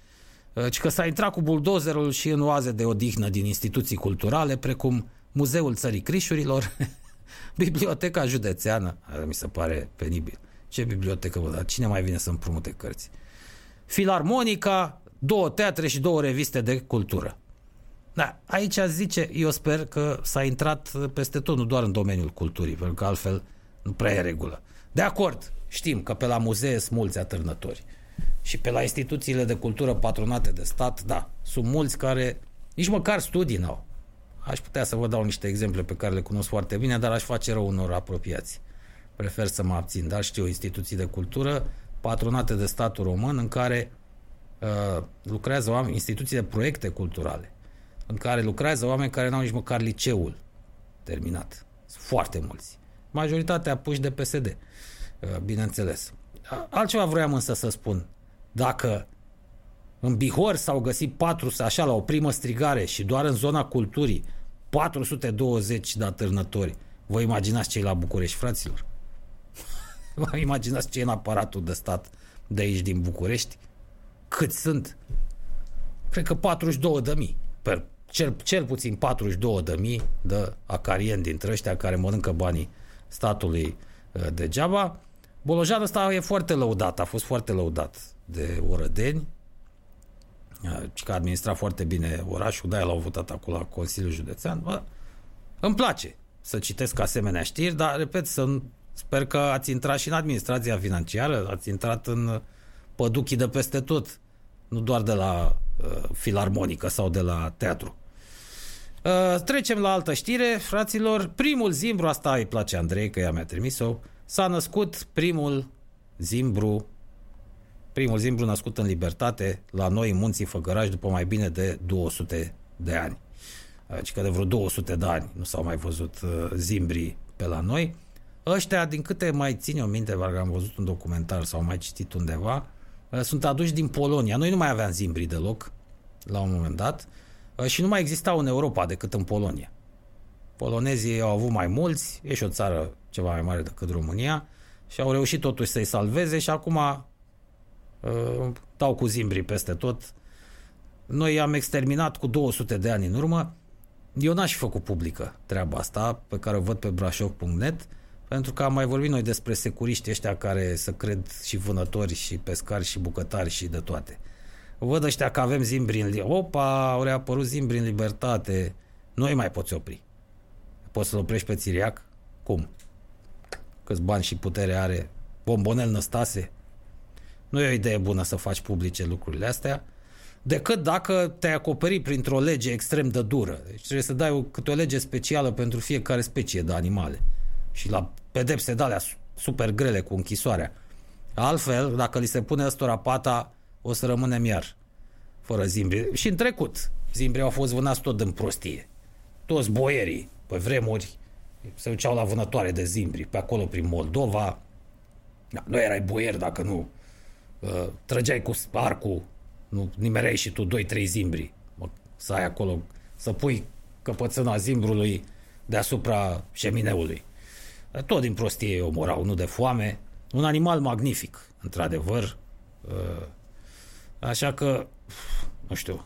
ci că s-a intrat cu buldozerul și în oaze de odihnă din instituții culturale, precum Muzeul Țării Crișurilor, Biblioteca Județeană, mi se pare penibil. Ce bibliotecă, vă, dar cine mai vine să împrumute cărți? Filarmonica, două teatre și două reviste de cultură. Da, aici zice, eu sper că s-a intrat peste tot, nu doar în domeniul culturii, pentru că altfel nu prea e regulă. De acord, știm că pe la muzee sunt mulți atârnători și pe la instituțiile de cultură patronate de stat, da, sunt mulți care nici măcar studii n-au. Aș putea să vă dau niște exemple pe care le cunosc foarte bine, dar aș face rău unor apropiați. Prefer să mă abțin, dar știu instituții de cultură patronate de statul român în care uh, lucrează oameni, instituții de proiecte culturale, în care lucrează oameni care n-au nici măcar liceul terminat. Sunt foarte mulți. Majoritatea puși de PSD, uh, bineînțeles. Altceva vroiam însă să spun. Dacă în Bihor s-au găsit 4, așa la o primă strigare și doar în zona culturii 420 de atârnători. Vă imaginați ce la București, fraților? Vă imaginați ce e în aparatul de stat de aici din București? Cât sunt? Cred că 42 de mii. Per, cel, cel puțin 42 de mii de acarieni dintre ăștia care mănâncă banii statului uh, degeaba. Bolojan ăsta e foarte lăudat, a fost foarte lăudat de orădeni că administra foarte bine orașul, de-aia l-au votat acolo la Consiliul Județean. Bă, îmi place să citesc asemenea știri, dar, repet, să, sper că ați intrat și în administrația financiară, ați intrat în păduchii de peste tot, nu doar de la uh, filarmonică sau de la teatru. Uh, trecem la altă știre, fraților. Primul zimbru, asta îi place Andrei, că ea mi-a trimis-o, s-a născut primul zimbru, primul zimbru născut în libertate la noi în munții Făgăraș după mai bine de 200 de ani. Deci că de vreo 200 de ani nu s-au mai văzut uh, zimbrii pe la noi. Ăștia, din câte mai țin eu minte, că am văzut un documentar sau mai citit undeva, uh, sunt aduși din Polonia. Noi nu mai aveam zimbrii deloc la un moment dat uh, și nu mai existau în Europa decât în Polonia. Polonezii au avut mai mulți, e și o țară ceva mai mare decât România și au reușit totuși să-i salveze și acum uh, dau cu zimbrii peste tot. Noi am exterminat cu 200 de ani în urmă. Eu n-aș fi făcut publică treaba asta pe care o văd pe brașov.net pentru că am mai vorbit noi despre securiști ăștia care să cred și vânători și pescari și bucătari și de toate. Văd ăștia că avem zimbri în libertate. Opa, au reapărut zimbri în libertate. Nu mai poți opri. Poți să-l oprești pe Țiriac? Cum? Câți bani și putere are? Bombonel Năstase? Nu e o idee bună să faci publice lucrurile astea, decât dacă te-ai acoperit printr-o lege extrem de dură. Deci trebuie să dai o, câte o lege specială pentru fiecare specie de animale. Și la pedepse de alea super grele cu închisoarea. Altfel, dacă li se pune ăstora pata, o să rămânem iar fără zimbri. Și în trecut, zimbrii au fost vânați tot din prostie. Toți boierii, pe vremuri, se duceau la vânătoare de zimbri, pe acolo prin Moldova. Da, nu erai boier dacă nu uh, trăgeai cu arcul, nu nimereai și tu 2-3 zimbri. Mă, să ai acolo, să pui căpățâna zimbrului deasupra șemineului. Tot din prostie omorau, nu de foame. Un animal magnific, într-adevăr. Uh, așa că, nu știu,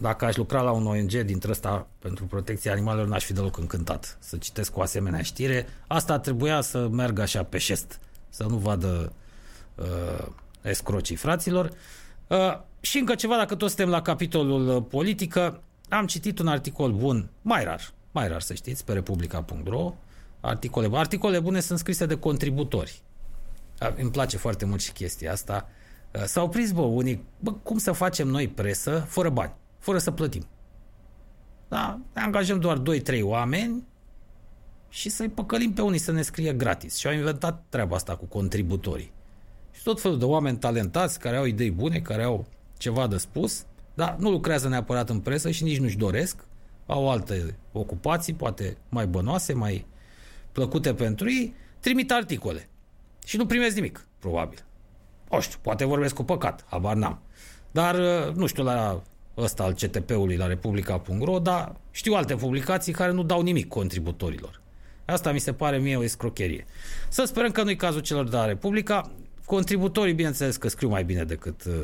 dacă aș lucra la un ONG dintre ăsta pentru protecția animalelor, n-aș fi deloc încântat să citesc o asemenea știre. Asta trebuia să meargă așa pe șest, să nu vadă uh, escrocii fraților. Uh, și încă ceva, dacă tot suntem la capitolul uh, politică, am citit un articol bun, mai rar, mai rar să știți, pe republica.ro, articole, articole bune sunt scrise de contributori. Uh, îmi place foarte mult și chestia asta. Uh, s-au prins, bă, unii, bă, cum să facem noi presă fără bani? Fără să plătim. Da? Ne angajăm doar 2-3 oameni și să-i păcălim pe unii să ne scrie gratis. Și au inventat treaba asta cu contributorii. Și tot felul de oameni talentați care au idei bune, care au ceva de spus, dar nu lucrează neapărat în presă și nici nu-și doresc, au alte ocupații, poate mai bănoase, mai plăcute pentru ei, trimit articole. Și nu primesc nimic, probabil. O știu, poate vorbesc cu păcat, habar n-am. Dar, nu știu, la ăsta al CTP-ului la Republica.ro, dar știu alte publicații care nu dau nimic contributorilor. Asta mi se pare mie o escrocherie. Să sperăm că nu-i cazul celor de la Republica. Contributorii, bineînțeles că scriu mai bine decât uh,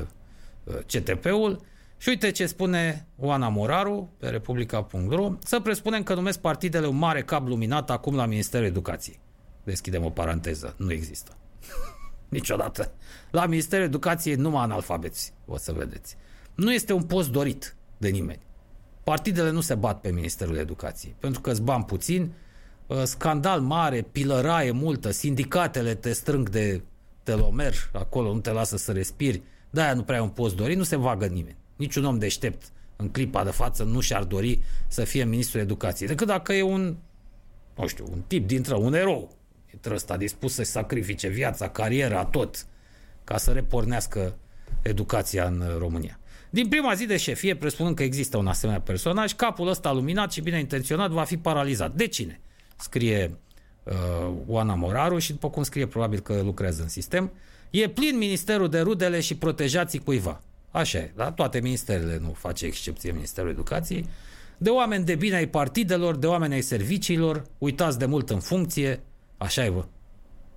uh CTP-ul. Și uite ce spune Oana Moraru pe Republica.ro. Să presupunem că numesc partidele un mare cap luminat acum la Ministerul Educației. Deschidem o paranteză. Nu există. Niciodată. La Ministerul Educației numai analfabeți, o să vedeți. Nu este un post dorit de nimeni. Partidele nu se bat pe Ministerul Educației, pentru că îți bani puțin, uh, scandal mare, pilăraie multă, sindicatele te strâng de telomer, acolo nu te lasă să respiri, de-aia nu prea e un post dorit, nu se vagă nimeni. Niciun om deștept în clipa de față nu și-ar dori să fie ministrul educației, decât dacă e un, nu știu, un tip dintre un erou, dintre ăsta dispus să-și sacrifice viața, cariera, tot, ca să repornească educația în România. Din prima zi de șefie, presupunând că există un asemenea personaj, capul ăsta luminat și bine intenționat va fi paralizat. De cine? Scrie uh, Oana Moraru și după cum scrie probabil că lucrează în sistem, e plin ministerul de rudele și protejații cuiva. Așa e, da? Toate ministerele nu face excepție Ministerul Educației. De oameni de bine ai partidelor, de oameni ai serviciilor, uitați de mult în funcție, așa e, vă.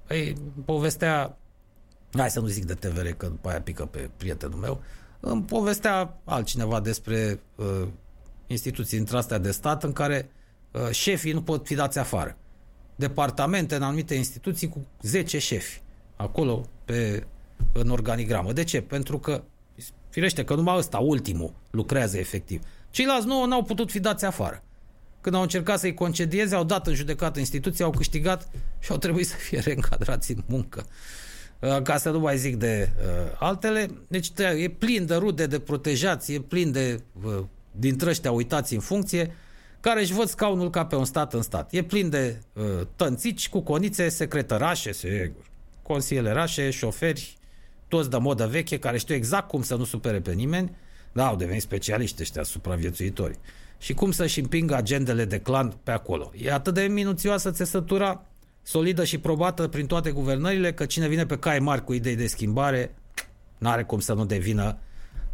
Păi, povestea, hai să nu zic de TVR, că după aia pică pe prietenul meu, îmi povestea altcineva despre uh, instituții între astea de stat în care uh, șefii nu pot fi dați afară. Departamente în anumite instituții cu 10 șefi acolo pe, în organigramă. De ce? Pentru că firește că numai ăsta, ultimul, lucrează efectiv. Ceilalți nu au putut fi dați afară. Când au încercat să-i concedieze, au dat în judecată instituția, au câștigat și au trebuit să fie reîncadrați în muncă. Uh, ca să nu mai zic de uh, altele. Deci e plin de rude, de protejați, e plin de uh, dintre ăștia uitați în funcție, care își văd scaunul ca pe un stat în stat. E plin de uh, tănțici cu conițe secretărașe, sigur. consilierașe, șoferi, toți de modă veche, care știu exact cum să nu supere pe nimeni, da, au devenit specialiști ăștia supraviețuitori. Și cum să-și împingă agendele de clan pe acolo. E atât de minuțioasă țesătura, solidă și probată prin toate guvernările, că cine vine pe cai mari cu idei de schimbare, n-are cum să nu devină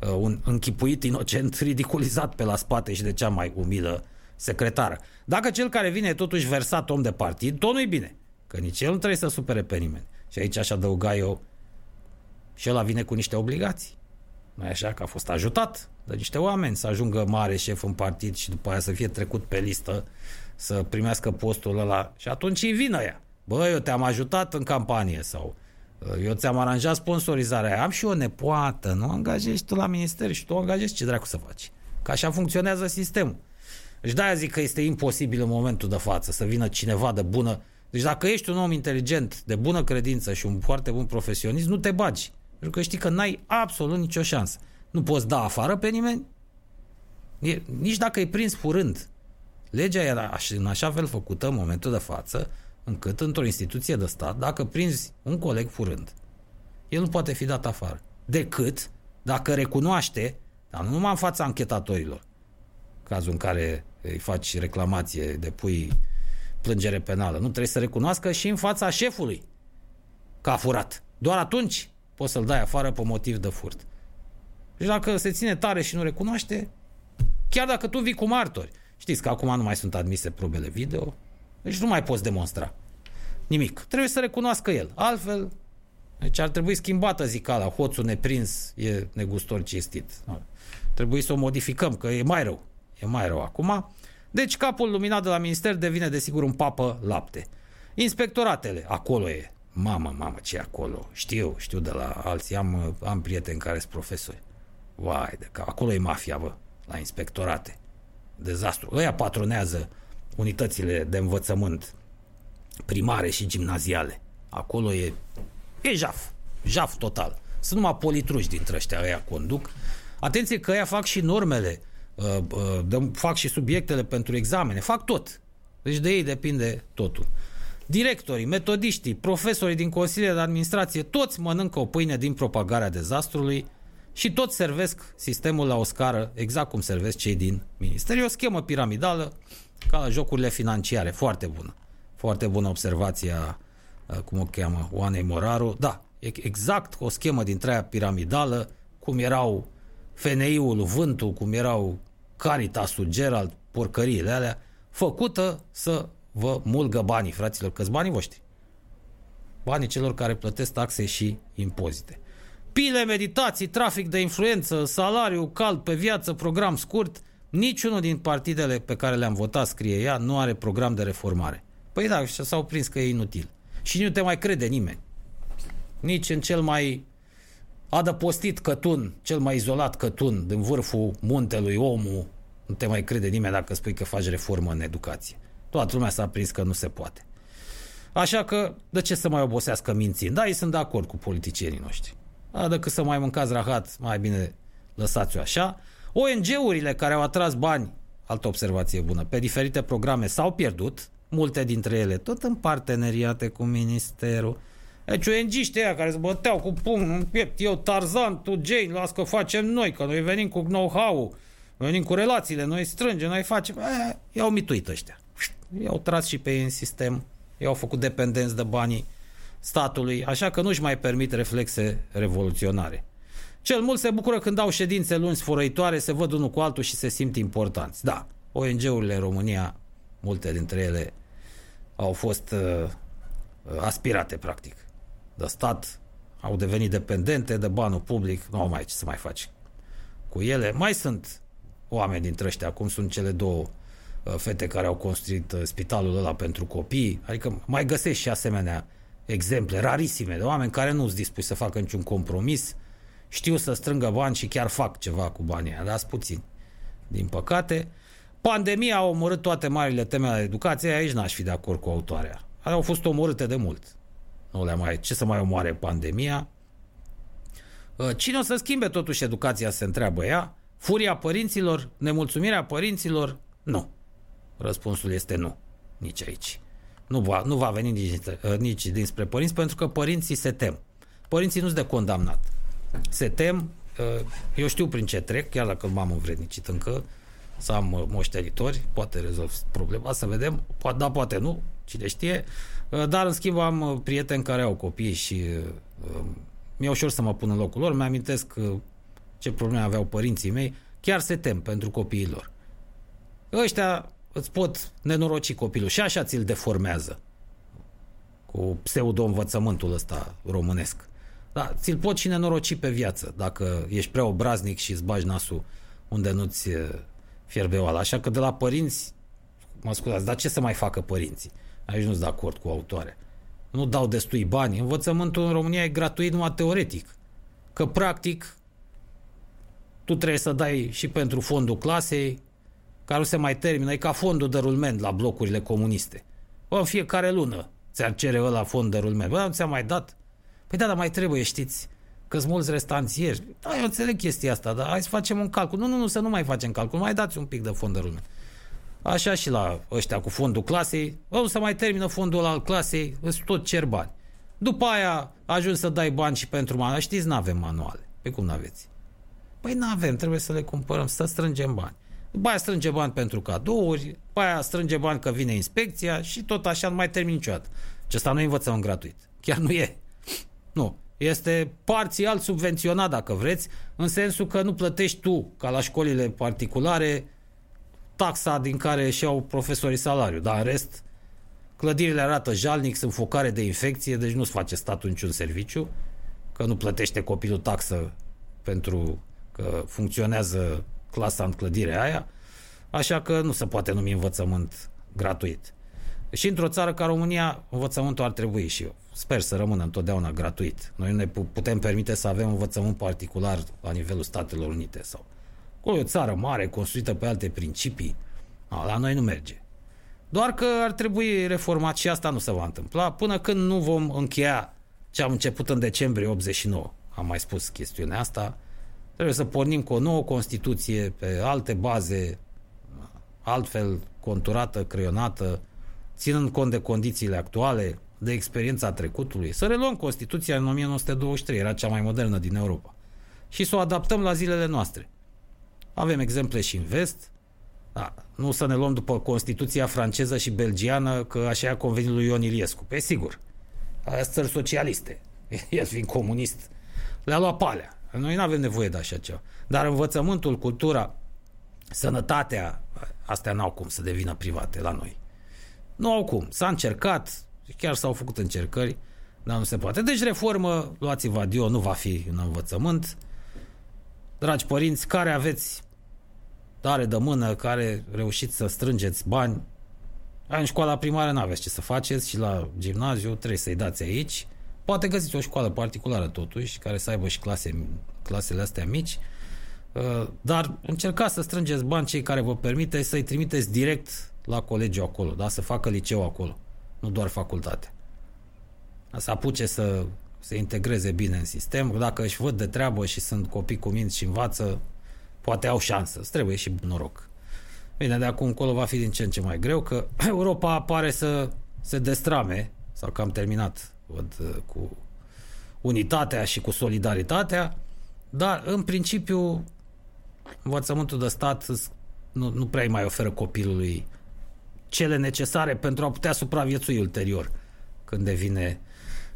uh, un închipuit inocent ridiculizat pe la spate și de cea mai umilă secretară. Dacă cel care vine e totuși versat om de partid, tot nu-i bine. Că nici el nu trebuie să supere pe nimeni. Și aici aș adăuga eu și ăla vine cu niște obligații. Nu e așa că a fost ajutat de niște oameni să ajungă mare șef în partid și după aia să fie trecut pe listă să primească postul ăla și atunci îi vină ea. Bă, eu te-am ajutat în campanie sau eu ți-am aranjat sponsorizarea Am și o nepoată, nu angajezi tu la minister și tu angajezi ce dracu să faci. Că așa funcționează sistemul. Deci de-aia zic că este imposibil în momentul de față să vină cineva de bună... Deci dacă ești un om inteligent, de bună credință și un foarte bun profesionist, nu te bagi. Pentru că știi că n-ai absolut nicio șansă. Nu poți da afară pe nimeni, e, nici dacă e prins furând. Legea era în așa fel făcută în momentul de față, încât într-o instituție de stat, dacă prinzi un coleg furând, el nu poate fi dat afară. Decât dacă recunoaște, dar nu numai în fața anchetatorilor, cazul în care îi faci reclamație, depui plângere penală. Nu trebuie să recunoască și în fața șefului că a furat. Doar atunci poți să-l dai afară pe motiv de furt. Deci dacă se ține tare și nu recunoaște, chiar dacă tu vii cu martori, știți că acum nu mai sunt admise probele video, deci nu mai poți demonstra nimic. Trebuie să recunoască el. Altfel, deci ar trebui schimbată zicala. Hoțul neprins e negustor cinstit. Trebuie să o modificăm, că e mai rău. E mai rău acum. Deci capul luminat de la minister devine desigur un papă lapte. Inspectoratele, acolo e. Mamă, mamă, ce e acolo? Știu, știu de la alții. Am, am prieteni care sunt profesori. Vai, de că acolo e mafia, bă, la inspectorate. Dezastru. Ăia patronează unitățile de învățământ primare și gimnaziale. Acolo e, e jaf. Jaf total. Sunt numai politruși dintre ăștia, ăia conduc. Atenție că ăia fac și normele, uh, uh, fac și subiectele pentru examene, fac tot. Deci de ei depinde totul. Directorii, metodiștii, profesorii din consiliile de administrație, toți mănâncă o pâine din propagarea dezastrului și toți servesc sistemul la o scară exact cum servesc cei din minister. E o schemă piramidală ca la jocurile financiare, foarte bună. Foarte bună observația, uh, cum o cheamă, Oanei Moraru. Da, e exact o schemă dintre aia piramidală, cum erau FNI-ul, Vântul, cum erau Caritasul, Gerald, porcăriile alea, făcută să vă mulgă banii, fraților, că banii voștri. Banii celor care plătesc taxe și impozite. Pile, meditații, trafic de influență, salariu cald pe viață, program scurt, niciunul din partidele pe care le-am votat, scrie ea, nu are program de reformare. Păi da, și s-au prins că e inutil. Și nu te mai crede nimeni. Nici în cel mai adăpostit cătun, cel mai izolat cătun din vârful muntelui omul, nu te mai crede nimeni dacă spui că faci reformă în educație. Toată lumea s-a prins că nu se poate. Așa că, de ce să mai obosească mințind? Da, ei sunt de acord cu politicienii noștri. Da, decât să mai mâncați rahat, mai bine lăsați-o așa. ONG-urile care au atras bani, altă observație bună, pe diferite programe s-au pierdut, multe dintre ele, tot în parteneriate cu ministerul. Deci ONG-știi ăia care se băteau cu pumnul în piept, eu Tarzan, tu Jane, las că facem noi, că noi venim cu know-how, venim cu relațiile, noi strângem, noi facem, aia, i-au mituit ăștia. I-au tras și pe ei în sistem, i-au făcut dependenți de banii statului, așa că nu-și mai permit reflexe revoluționare. Cel mult se bucură când au ședințe luni sfărăitoare, se văd unul cu altul și se simt importanți. Da, ONG-urile în România, multe dintre ele au fost uh, aspirate, practic, de stat, au devenit dependente de banul public, nu au mai ce să mai faci cu ele. Mai sunt oameni dintre ăștia, cum sunt cele două uh, fete care au construit uh, spitalul ăla pentru copii, adică mai găsești și asemenea exemple rarisime de oameni care nu sunt dispuși să facă niciun compromis, știu să strângă bani și chiar fac ceva cu banii ăia, dar puțin. Din păcate, pandemia a omorât toate marile teme ale educației, aici n-aș fi de acord cu autoarea. Au fost omorâte de mult. Nu le mai, ce să mai omoare pandemia? Uh, cine o să schimbe totuși educația, se întreabă ea? Furia părinților? Nemulțumirea părinților? Nu. Răspunsul este nu. Nici aici. Nu va, nu va veni nici, uh, nici dinspre părinți, pentru că părinții se tem. Părinții nu sunt de condamnat. Se tem, uh, eu știu prin ce trec, chiar dacă m-am învrednicit încă, să am uh, moștenitori, poate rezolv problema, să vedem, poate da, poate nu, cine știe, dar în schimb am prieteni care au copii și mi-e ușor să mă pun în locul lor, mi-amintesc ce probleme aveau părinții mei, chiar se tem pentru copiii lor. Ăștia îți pot nenoroci copilul și așa ți-l deformează cu pseudo-învățământul ăsta românesc. Da, ți-l pot și nenoroci pe viață dacă ești prea obraznic și îți bagi nasul unde nu-ți fierbe oala. Așa că de la părinți, mă scuzați, dar ce să mai facă părinții? Aici nu sunt de acord cu autoare. Nu dau destui bani. Învățământul în România e gratuit numai teoretic. Că practic tu trebuie să dai și pentru fondul clasei, care nu se mai termină, e ca fondul de rulment la blocurile comuniste. Bă, în fiecare lună ți-ar cere ăla fond de rulment. Bă, nu ți-a mai dat? Păi da, dar mai trebuie, știți, că sunt mulți restanțieri. Da, eu înțeleg chestia asta, dar hai să facem un calcul. Nu, nu, nu, să nu mai facem calcul, mai dați un pic de fond de rulment. Așa și la ăștia cu fondul clasei. Bă, nu se mai termină fondul al clasei, îți tot cer bani. După aia ajungi să dai bani și pentru manuale. Știți, nu avem manuale. Pe cum nu aveți? Păi nu avem, trebuie să le cumpărăm, să strângem bani. După aia strânge bani pentru cadouri, după aia strânge bani că vine inspecția și tot așa nu mai termin niciodată. Și asta nu învățăm în gratuit. Chiar nu e. Nu. Este parțial subvenționat, dacă vreți, în sensul că nu plătești tu, ca la școlile particulare, taxa din care își iau profesorii salariu, dar în rest, clădirile arată jalnic, sunt focare de infecție, deci nu-ți face statul niciun serviciu, că nu plătește copilul taxă pentru că funcționează clasa în clădirea aia, așa că nu se poate numi învățământ gratuit. Și într-o țară ca România, învățământul ar trebui și eu sper să rămână întotdeauna gratuit. Noi nu ne putem permite să avem învățământ particular la nivelul Statelor Unite sau cu o țară mare, construită pe alte principii. A, la noi nu merge. Doar că ar trebui reformat și asta nu se va întâmpla până când nu vom încheia ce am început în decembrie 89. Am mai spus chestiunea asta Trebuie să pornim cu o nouă Constituție pe alte baze, altfel conturată, creionată, ținând cont de condițiile actuale, de experiența trecutului. Să reluăm Constituția în 1923, era cea mai modernă din Europa. Și să o adaptăm la zilele noastre. Avem exemple și în vest, da, nu să ne luăm după Constituția franceză și belgiană, că așa a convenit lui Ion Iliescu. Pe sigur, astea țări socialiste. El fiind comunist, le-a luat palea. Noi nu avem nevoie de așa ceva. Dar învățământul, cultura, sănătatea, astea n-au cum să devină private la noi. Nu au cum. S-a încercat, chiar s-au făcut încercări, dar nu se poate. Deci reformă, luați-vă adio, nu va fi în învățământ. Dragi părinți, care aveți tare de mână, care reușiți să strângeți bani, în școala primară nu aveți ce să faceți și la gimnaziu trebuie să-i dați aici. Poate găsiți o școală particulară totuși, care să aibă și clase, clasele astea mici, uh, dar încercați să strângeți bani cei care vă permite să-i trimiteți direct la colegiu acolo, da? să facă liceu acolo, nu doar facultate. Să apuce să se integreze bine în sistem, dacă își văd de treabă și sunt copii cu minți și învață, poate au șansă, îți trebuie și noroc. Bine, de acum încolo va fi din ce în ce mai greu, că Europa pare să se destrame, sau că am terminat văd uh, cu unitatea și cu solidaritatea, dar în principiu învățământul de stat nu, nu prea îi mai oferă copilului cele necesare pentru a putea supraviețui ulterior când devine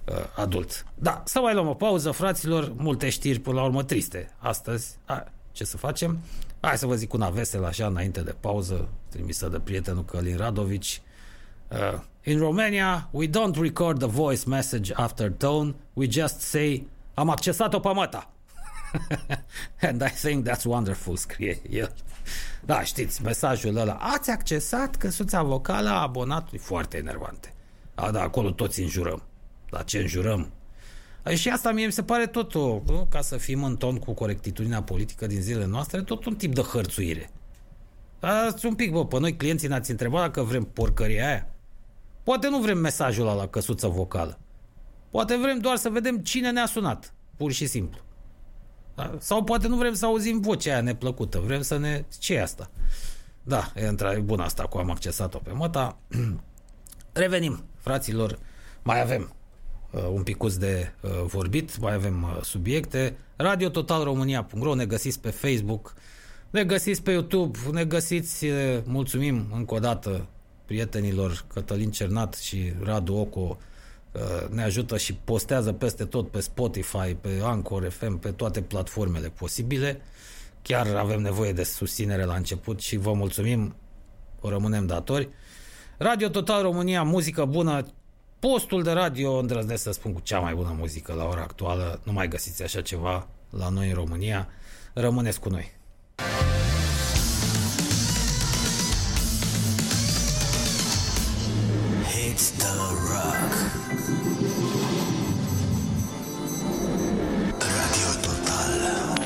uh, adult. Da, să mai luăm o pauză, fraților, multe știri până la urmă triste astăzi. A, ce să facem? Hai să vă zic una veselă așa înainte de pauză, trimisă de prietenul Călin Radovici. Uh, in Romania, we don't record the voice message after tone, we just say, am accesat-o pe măta. And I think that's wonderful, scrie el. Da, știți, mesajul ăla, ați accesat căsuța vocală a abonatului, foarte enervante. A, da, acolo toți înjurăm. Dar ce înjurăm? Și asta mie mi se pare tot o, ca să fim în ton cu corectitudinea politică din zilele noastre, tot un tip de hărțuire. Ați un pic, bă, pe noi clienții ne-ați întrebat dacă vrem porcăria aia. Poate nu vrem mesajul ăla la căsuță vocală. Poate vrem doar să vedem cine ne-a sunat, pur și simplu. Da? Sau poate nu vrem să auzim vocea aia neplăcută, vrem să ne... ce e asta? Da, e între bun asta cu am accesat-o pe măta. Revenim, fraților, mai avem uh, un picuț de uh, vorbit, mai avem uh, subiecte. Radio Total România.ro, ne găsiți pe Facebook, ne găsiți pe YouTube, ne găsiți, uh, mulțumim încă o dată prietenilor Cătălin Cernat și Radu Oco, uh, ne ajută și postează peste tot pe Spotify, pe Anchor FM, pe toate platformele posibile. Chiar avem nevoie de susținere la început și vă mulțumim, o rămânem datori. Radio Total România, muzică bună, postul de radio, îndrăznesc să spun cu cea mai bună muzică la ora actuală, nu mai găsiți așa ceva la noi în România, rămâneți cu noi. Hits the rock. Radio Total.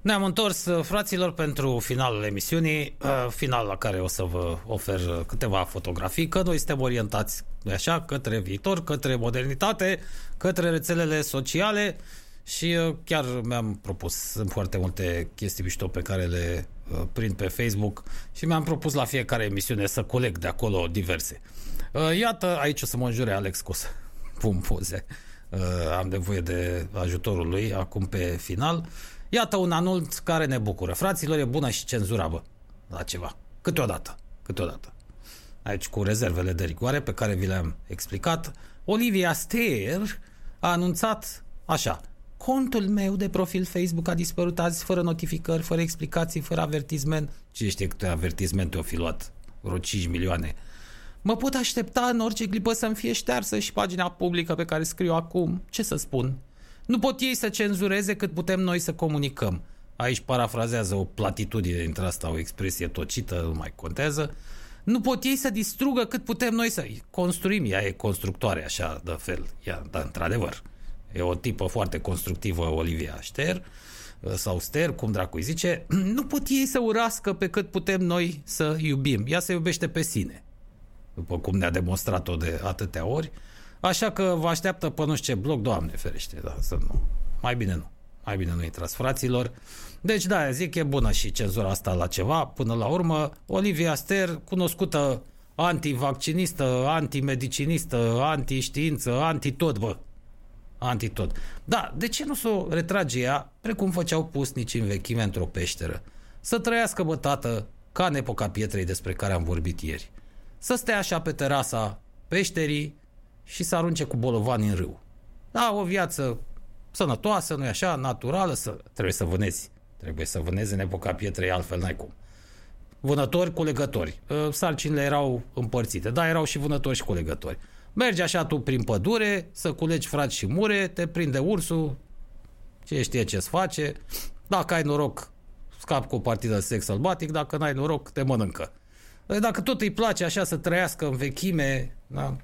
Ne-am întors, uh, fraților, pentru finalul emisiunii, uh, final la care o să vă ofer uh, câteva fotografii, că noi suntem orientați, nu așa, către viitor, către modernitate, către rețelele sociale și chiar mi-am propus, sunt foarte multe chestii mișto pe care le prind pe Facebook și mi-am propus la fiecare emisiune să coleg de acolo diverse. Iată, aici o să mă înjure Alex că o să pun poze. Am nevoie de ajutorul lui acum pe final. Iată un anunț care ne bucură. Fraților, e bună și cenzura, bă, la ceva. Câteodată, câteodată. Aici cu rezervele de rigoare pe care vi le-am explicat, Olivia Ster a anunțat așa. Contul meu de profil Facebook a dispărut azi fără notificări, fără explicații, fără avertisment. Ce știe câte avertismente o fi luat? Vreo 5 milioane. Mă pot aștepta în orice clipă să-mi fie ștearsă și pagina publică pe care scriu acum. Ce să spun? Nu pot ei să cenzureze cât putem noi să comunicăm. Aici parafrazează o platitudine dintre asta, o expresie tocită, nu mai contează. Nu pot ei să distrugă cât putem noi să construim. Ea e constructoare așa de fel. Ea, dar într-adevăr, e o tipă foarte constructivă Olivia Ster sau Ster, cum dracu îi zice. Nu pot ei să urască pe cât putem noi să iubim. Ea se iubește pe sine. După cum ne-a demonstrat-o de atâtea ori. Așa că vă așteaptă pe nu știu ce bloc, Doamne ferește, da, să nu. Mai bine nu. Mai bine nu intrați, fraților. Deci, da, zic, e bună și cenzura asta la ceva. Până la urmă, Olivia Ster, cunoscută antivaccinistă, antimedicinistă, antiștiință, anti-tot, bă. Anti-tot. Da, de ce nu s-o s-o retrage ea, precum făceau pusnici în vechime într-o peșteră? Să trăiască, bă, tată, ca în epoca pietrei despre care am vorbit ieri. Să stea așa pe terasa peșterii, și să arunce cu bolovani în râu. Da, o viață sănătoasă, nu-i așa, naturală, să, trebuie să vânezi. Trebuie să vânezi în epoca pietrei, altfel n-ai cum. Vânători, culegători. Ă, sarcinile erau împărțite, da, erau și vânători și culegători. Mergi așa tu prin pădure, să culegi frați și mure, te prinde ursul, ce știe ce-ți face. Dacă ai noroc, scap cu o partidă de sex sălbatic, dacă n-ai noroc, te mănâncă. Dacă tot îi place așa să trăiască în vechime, da,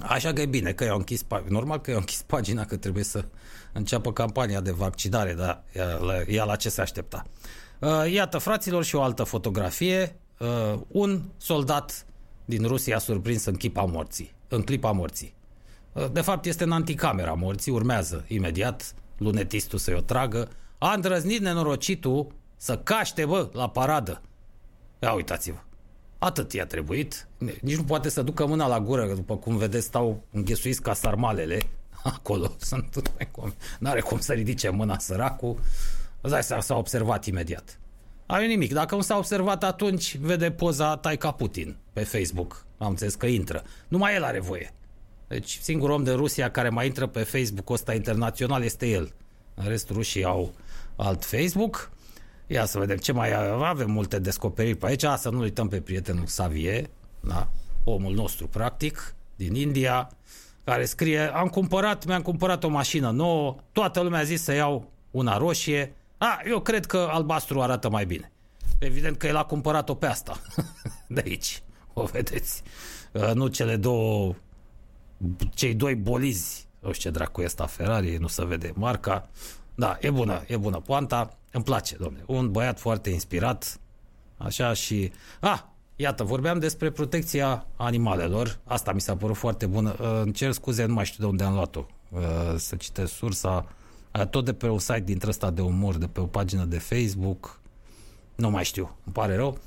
Așa că e bine că i-au închis, normal că i-au închis pagina, că trebuie să înceapă campania de vaccinare, dar ea la ce se aștepta. Uh, iată, fraților, și o altă fotografie. Uh, un soldat din Rusia surprins în clipa morții. În clipa morții. Uh, de fapt, este în anticamera morții, urmează imediat lunetistul să-i o tragă. A îndrăznit nenorocitul să caște, bă, la paradă. Ia uitați-vă. Atât i-a trebuit. Nici nu poate să ducă mâna la gură, după cum vedeți, stau înghesuiți ca sarmalele. Acolo sunt N-are cum să ridice mâna săracul. Îți dai s-a observat imediat. Are nimic. Dacă nu s-a observat atunci, vede poza Taica Putin pe Facebook. Am înțeles că intră. Numai el are voie. Deci singurul om de Rusia care mai intră pe Facebook ăsta internațional este el. În rest, rușii au alt Facebook. Ia să vedem ce mai avem multe descoperiri pe aici. Să nu uităm pe prietenul Xavier, da? omul nostru practic, din India, care scrie, am cumpărat, mi-am cumpărat o mașină nouă, toată lumea a zis să iau una roșie, a, eu cred că albastru arată mai bine. Evident că el a cumpărat-o pe asta, de aici, o vedeți. Uh, nu cele două, cei doi bolizi, nu știu ce dracu e asta Ferrari, nu se vede marca. Da, e bună, e bună poanta. Îmi place, domnule. Un băiat foarte inspirat. Așa și... Ah, iată, vorbeam despre protecția animalelor. Asta mi s-a părut foarte bună. Uh, îmi cer scuze, nu mai știu de unde am luat-o. Uh, să citesc sursa. Uh, tot de pe un site dintre ăsta de umor, de pe o pagină de Facebook. Nu mai știu, îmi pare rău.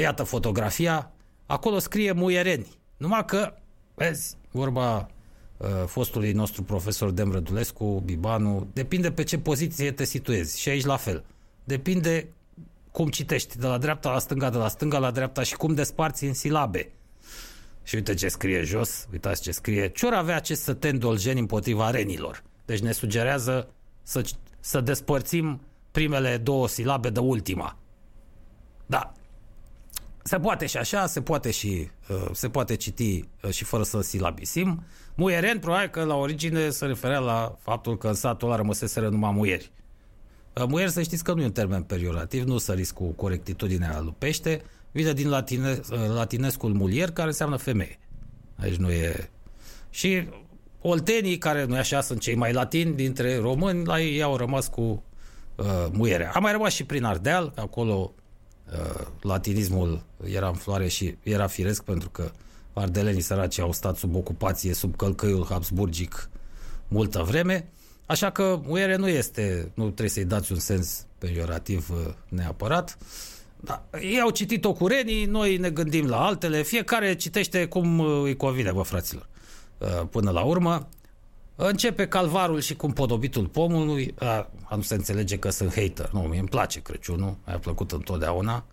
Iată fotografia. acolo scrie muiereni. Numai că, vezi, vorba uh, fostului nostru profesor Dem Rădulescu, Bibanu, depinde pe ce poziție te situezi. Și aici la fel. Depinde cum citești, de la dreapta la stânga, de la stânga la dreapta și cum desparți în silabe. Și uite ce scrie jos, uitați ce scrie. Ce avea acest săten dolgeni împotriva renilor? Deci ne sugerează să, să despărțim primele două silabe de ultima. Da. Se poate și așa, se poate și uh, se poate citi uh, și fără să silabisim. Muieren, probabil că la origine se referea la faptul că în satul ăla rămăseseră numai muieri. Uh, muier să știți că nu e un termen periorativ, nu săriți cu corectitudinea lupește, vine din latine, uh, latinescul mulier, care înseamnă femeie. Aici nu e... Și oltenii, care nu așa sunt cei mai latini dintre români, la ei au rămas cu uh, muierea. A mai rămas și prin Ardeal, acolo uh, latinismul era în floare și era firesc pentru că ardelenii săraci au stat sub ocupație, sub călcăiul habsburgic multă vreme. Așa că muiere nu este, nu trebuie să-i dați un sens pejorativ uh, neapărat. Da. Ei au citit-o cu renii, noi ne gândim la altele, fiecare citește cum uh, îi convine, bă, fraților. Uh, până la urmă, începe calvarul și cum podobitul pomului, a, nu se înțelege că sunt hater, nu, mi îmi place Crăciunul, mi-a plăcut întotdeauna,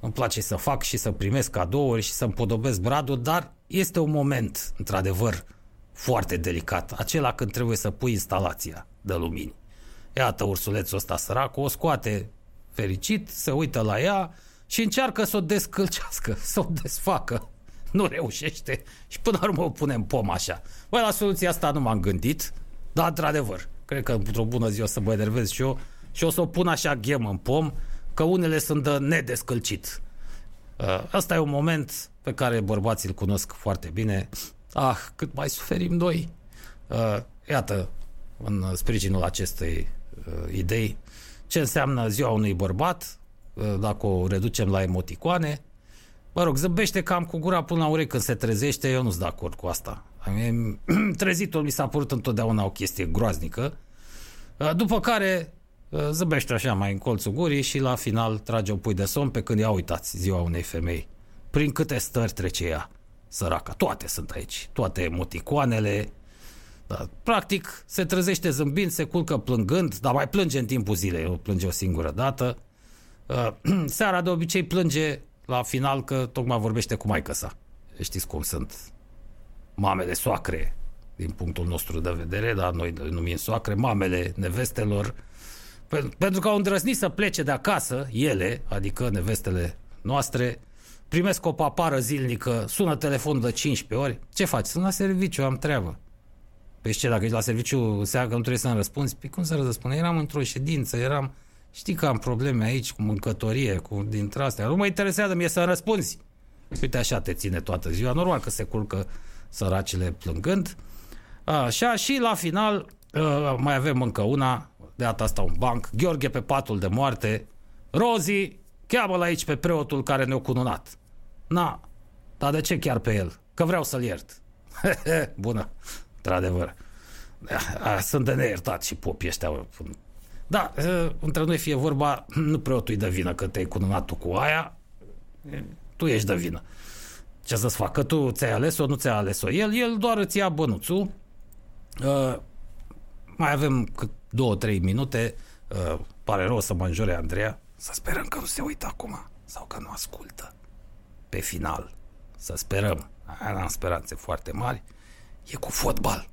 îmi place să fac și să primesc cadouri și să împodobesc bradul, dar este un moment, într-adevăr, foarte delicat, acela când trebuie să pui instalația de lumini. Iată ursulețul ăsta sărac, o scoate fericit, se uită la ea și încearcă să o descălcească, să o desfacă. Nu reușește și până la urmă o punem pom așa. Băi, la soluția asta nu m-am gândit, dar într-adevăr, cred că într-o bună zi o să mă enervez și eu și o să o pun așa ghem în pom, că unele sunt de nedescălcit. Uh, asta e un moment pe care bărbații îl cunosc foarte bine Ah, cât mai suferim noi. Uh, iată, în sprijinul acestei uh, idei, ce înseamnă ziua unui bărbat, uh, dacă o reducem la emoticoane. Mă rog, zâmbește cam cu gura până la urechi când se trezește, eu nu sunt de acord cu asta. Trezitul mi s-a părut întotdeauna o chestie groaznică. Uh, după care uh, zâmbește așa mai în colțul gurii și la final trage o pui de somn pe când ia uitați ziua unei femei. Prin câte stări trece ea săraca. Toate sunt aici, toate emoticoanele. Da, practic, se trezește zâmbind, se culcă plângând, dar mai plânge în timpul zilei, o plânge o singură dată. Uh, seara de obicei plânge la final că tocmai vorbește cu maică sa. Știți cum sunt mamele soacre, din punctul nostru de vedere, dar noi le numim soacre, mamele nevestelor, pentru că au îndrăznit să plece de acasă, ele, adică nevestele noastre, primesc o papară zilnică, sună telefonul de 15 ori, ce faci? Sunt la serviciu, am treabă. Păi ce, dacă ești la serviciu, înseamnă că nu trebuie să-mi răspunzi? Păi cum să răspund? Eram într-o ședință, eram... Știi că am probleme aici cu mâncătorie, cu dintre astea. Nu mă interesează mie să răspunzi. Uite, așa te ține toată ziua. Normal că se culcă săracile plângând. Așa, și la final mai avem încă una, de data asta un banc, Gheorghe pe patul de moarte, Rozi, cheamă-l aici pe preotul care ne-a cununat. Na, dar de ce chiar pe el? Că vreau să-l iert. Bună, într-adevăr. Sunt de neiertat și popii ăștia. Da, între noi fie vorba, nu preotul de vină că te-ai cununat tu cu aia, tu ești de vină. Ce să-ți facă? Tu ți-ai ales-o, nu ți-ai ales-o. El, el doar îți ia bănuțul. Uh, mai avem două, trei minute. Uh, pare rău să mă înjure Andreea. Să sperăm că nu se uită acum sau că nu ascultă pe final, să sperăm, am speranțe foarte mari, e cu fotbal.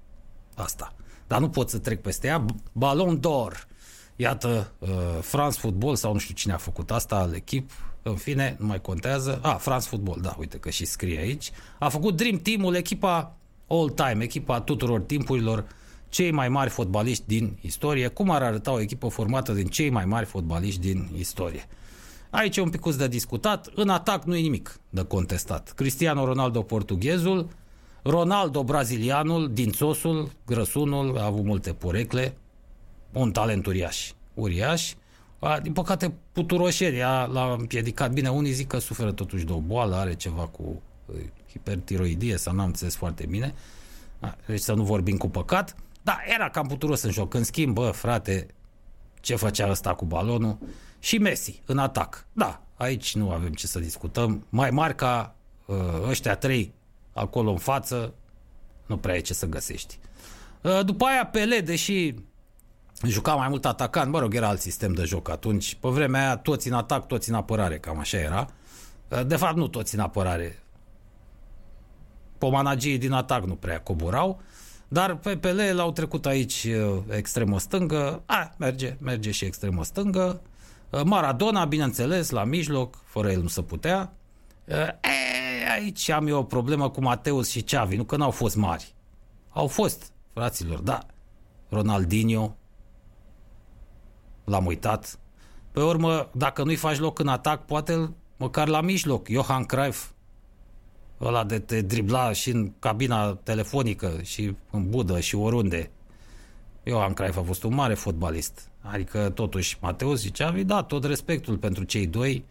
Asta. Dar nu pot să trec peste ea. Ballon d'Or. Iată, uh, France Football sau nu știu cine a făcut asta al echip, în fine, nu mai contează. Ah, France Football, da, uite că și scrie aici. A făcut Dream Team-ul, echipa all-time, echipa tuturor timpurilor, cei mai mari fotbaliști din istorie. Cum ar arăta o echipă formată din cei mai mari fotbaliști din istorie? Aici e un pic de discutat. În atac nu e nimic de contestat. Cristiano Ronaldo portughezul, Ronaldo brazilianul, dințosul, grăsunul, a avut multe porecle, un talent uriaș. Uriaș. A, din păcate, puturoșenia l-a împiedicat. Bine, unii zic că suferă totuși de o boală, are ceva cu uh, hipertiroidie sau n-am înțeles foarte bine. A, deci să nu vorbim cu păcat. Da, era cam puturos în joc. În schimb, bă, frate, ce făcea ăsta cu balonul? și Messi în atac. Da, aici nu avem ce să discutăm. Mai marca uh, ăștia trei acolo în față, nu prea e ce să găsești. Uh, după aia Pele, deși juca mai mult atacant, mă rog, era alt sistem de joc atunci. Pe vremea aia toți în atac, toți în apărare, cam așa era. Uh, de fapt, nu toți în apărare. Pomanagii din atac nu prea coborau. Dar pe Pele l-au trecut aici uh, extremă stângă. A, merge, merge și extremă stângă. Uh, Maradona, bineînțeles, la mijloc, fără el nu se putea. Uh, e, aici am eu o problemă cu Mateus și Xavi, nu că n-au fost mari. Au fost, fraților, da. Ronaldinho, l-am uitat. Pe urmă, dacă nu-i faci loc în atac, poate măcar la mijloc. Johan Cruyff, ăla de te dribla și în cabina telefonică și în budă și oriunde. Johan Cruyff a fost un mare fotbalist. Adică totuși Mateus și Xavi, da, tot respectul pentru cei doi.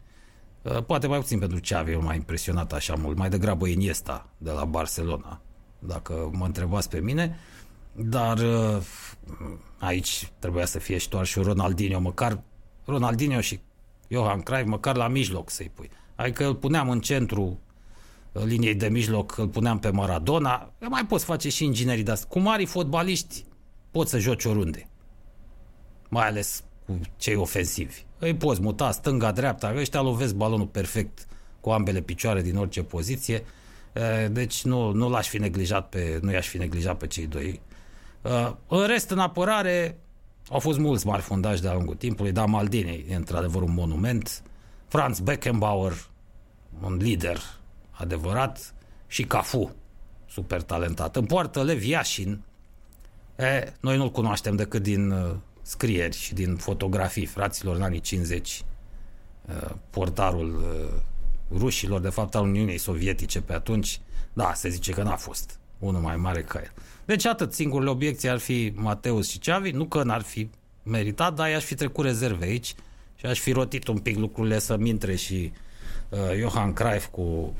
Uh, poate mai puțin pentru Xavi, eu m-a impresionat așa mult. Mai degrabă Iniesta de la Barcelona, dacă mă întrebați pe mine. Dar uh, aici trebuia să fie și doar și Ronaldinho, măcar Ronaldinho și Johan Cruyff, măcar la mijloc să-i pui. Adică îl puneam în centru liniei de mijloc îl puneam pe Maradona, mai poți face și inginerii de asta. Cu mari fotbaliști poți să joci oriunde. Mai ales cu cei ofensivi. Îi poți muta stânga, dreapta, ăștia lovesc balonul perfect cu ambele picioare din orice poziție. Deci nu, nu l-aș fi neglijat pe, nu i-aș fi neglijat pe cei doi. În rest, în apărare, au fost mulți mari fundași de-a lungul timpului, dar Maldini e într-adevăr un monument. Franz Beckenbauer, un lider adevărat, și Cafu, super talentat. În poartă Lev Iașin, e, noi nu-l cunoaștem decât din uh, scrieri și din fotografii, fraților în anii 50, uh, portarul uh, rușilor, de fapt al Uniunii Sovietice pe atunci, da, se zice că n-a fost unul mai mare ca el. Deci atât, singurele obiecții ar fi Mateus și Ceavi, nu că n-ar fi meritat, dar i-aș fi trecut rezerve aici și aș fi rotit un pic lucrurile să mintre și uh, Johan Cruyff cu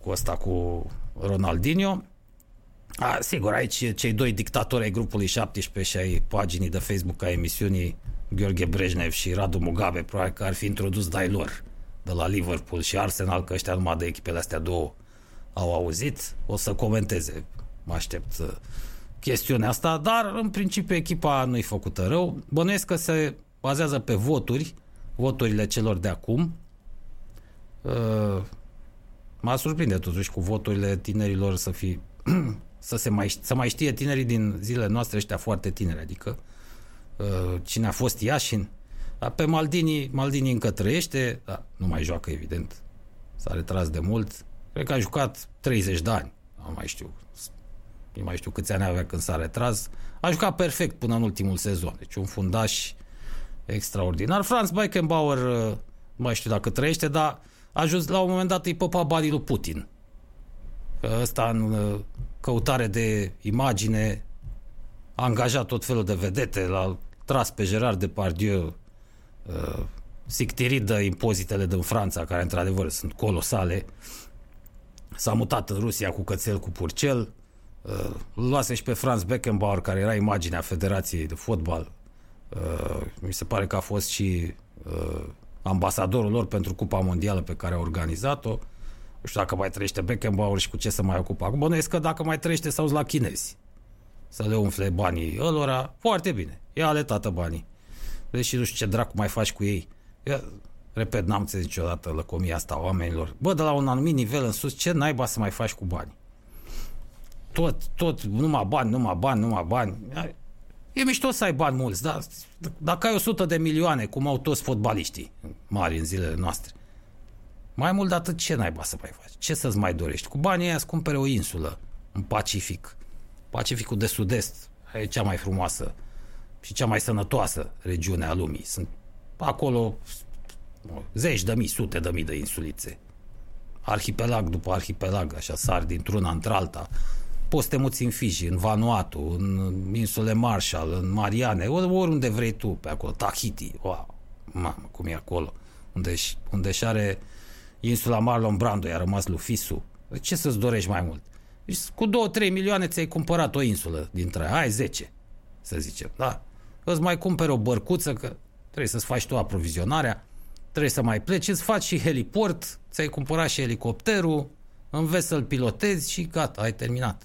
cu ăsta, cu Ronaldinho. A, sigur, aici cei doi dictatori ai grupului 17 și ai paginii de Facebook a emisiunii Gheorghe Brejnev și Radu Mugabe, probabil că ar fi introdus dai lor de la Liverpool și Arsenal, că ăștia numai de echipele astea două au auzit, o să comenteze, mă aștept uh, chestiunea asta, dar în principiu echipa nu-i făcută rău. Bănuiesc că se bazează pe voturi, voturile celor de acum. Uh, Mă surprinde totuși cu voturile tinerilor să fi să, se mai, să mai știe tinerii din zilele noastre ăștia foarte tineri, adică uh, cine a fost Iașin, dar pe Maldini, Maldini încă trăiește, dar nu mai joacă evident, s-a retras de mult, cred că a jucat 30 de ani, nu mai știu, nu mai știu câți ani avea când s-a retras, a jucat perfect până în ultimul sezon, deci un fundaș extraordinar. Franz Beckenbauer, uh, nu mai știu dacă trăiește, dar a ajuns la un moment dat îi popa banii lui Putin. Ăsta în uh, căutare de imagine a angajat tot felul de vedete, l-a tras pe Gerard Depardieu uh, sictirit de impozitele din Franța, care într-adevăr sunt colosale. S-a mutat în Rusia cu cățel cu purcel. Uh, luase și pe Franz Beckenbauer, care era imaginea Federației de Fotbal. Uh, mi se pare că a fost și uh, ambasadorul lor pentru Cupa Mondială pe care a organizat-o. Nu știu dacă mai trăiește Beckenbauer și cu ce să mai ocupa. Acum bănuiesc că dacă mai trăiește sau la chinezi. Să le umfle banii ălora, foarte bine. E ale tată banii. Deși nu știu ce dracu mai faci cu ei. Eu, repet, n-am înțeles niciodată lăcomia asta a oamenilor. Bă, de la un anumit nivel în sus, ce naiba să mai faci cu bani? Tot, tot, numai bani, numai bani, numai bani. E mișto să ai bani mulți, dar dacă ai 100 de milioane, cum au toți fotbaliștii mari în zilele noastre, mai mult de atât ce naiba să mai faci? Ce să-ți mai dorești? Cu banii aia să cumpere o insulă în Pacific. Pacificul de sud-est e cea mai frumoasă și cea mai sănătoasă regiune a lumii. Sunt acolo zeci de mii, sute de mii de insulițe. Arhipelag după arhipelag, așa sar dintr-una într-alta poți să te muți în Fiji, în Vanuatu, în insule Marshall, în Mariane, oriunde vrei tu pe acolo, Tahiti, wow, mamă, cum e acolo, unde, unde și are insula Marlon Brando, i-a rămas lui Fisu. Ce să-ți dorești mai mult? Deci, cu 2-3 milioane ți-ai cumpărat o insulă dintre aia, ai 10, să zicem, da? Îți mai cumperi o bărcuță, că trebuie să-ți faci tu aprovizionarea, trebuie să mai pleci, îți faci și heliport, ți-ai cumpărat și elicopterul, înveți să-l pilotezi și gata, ai terminat.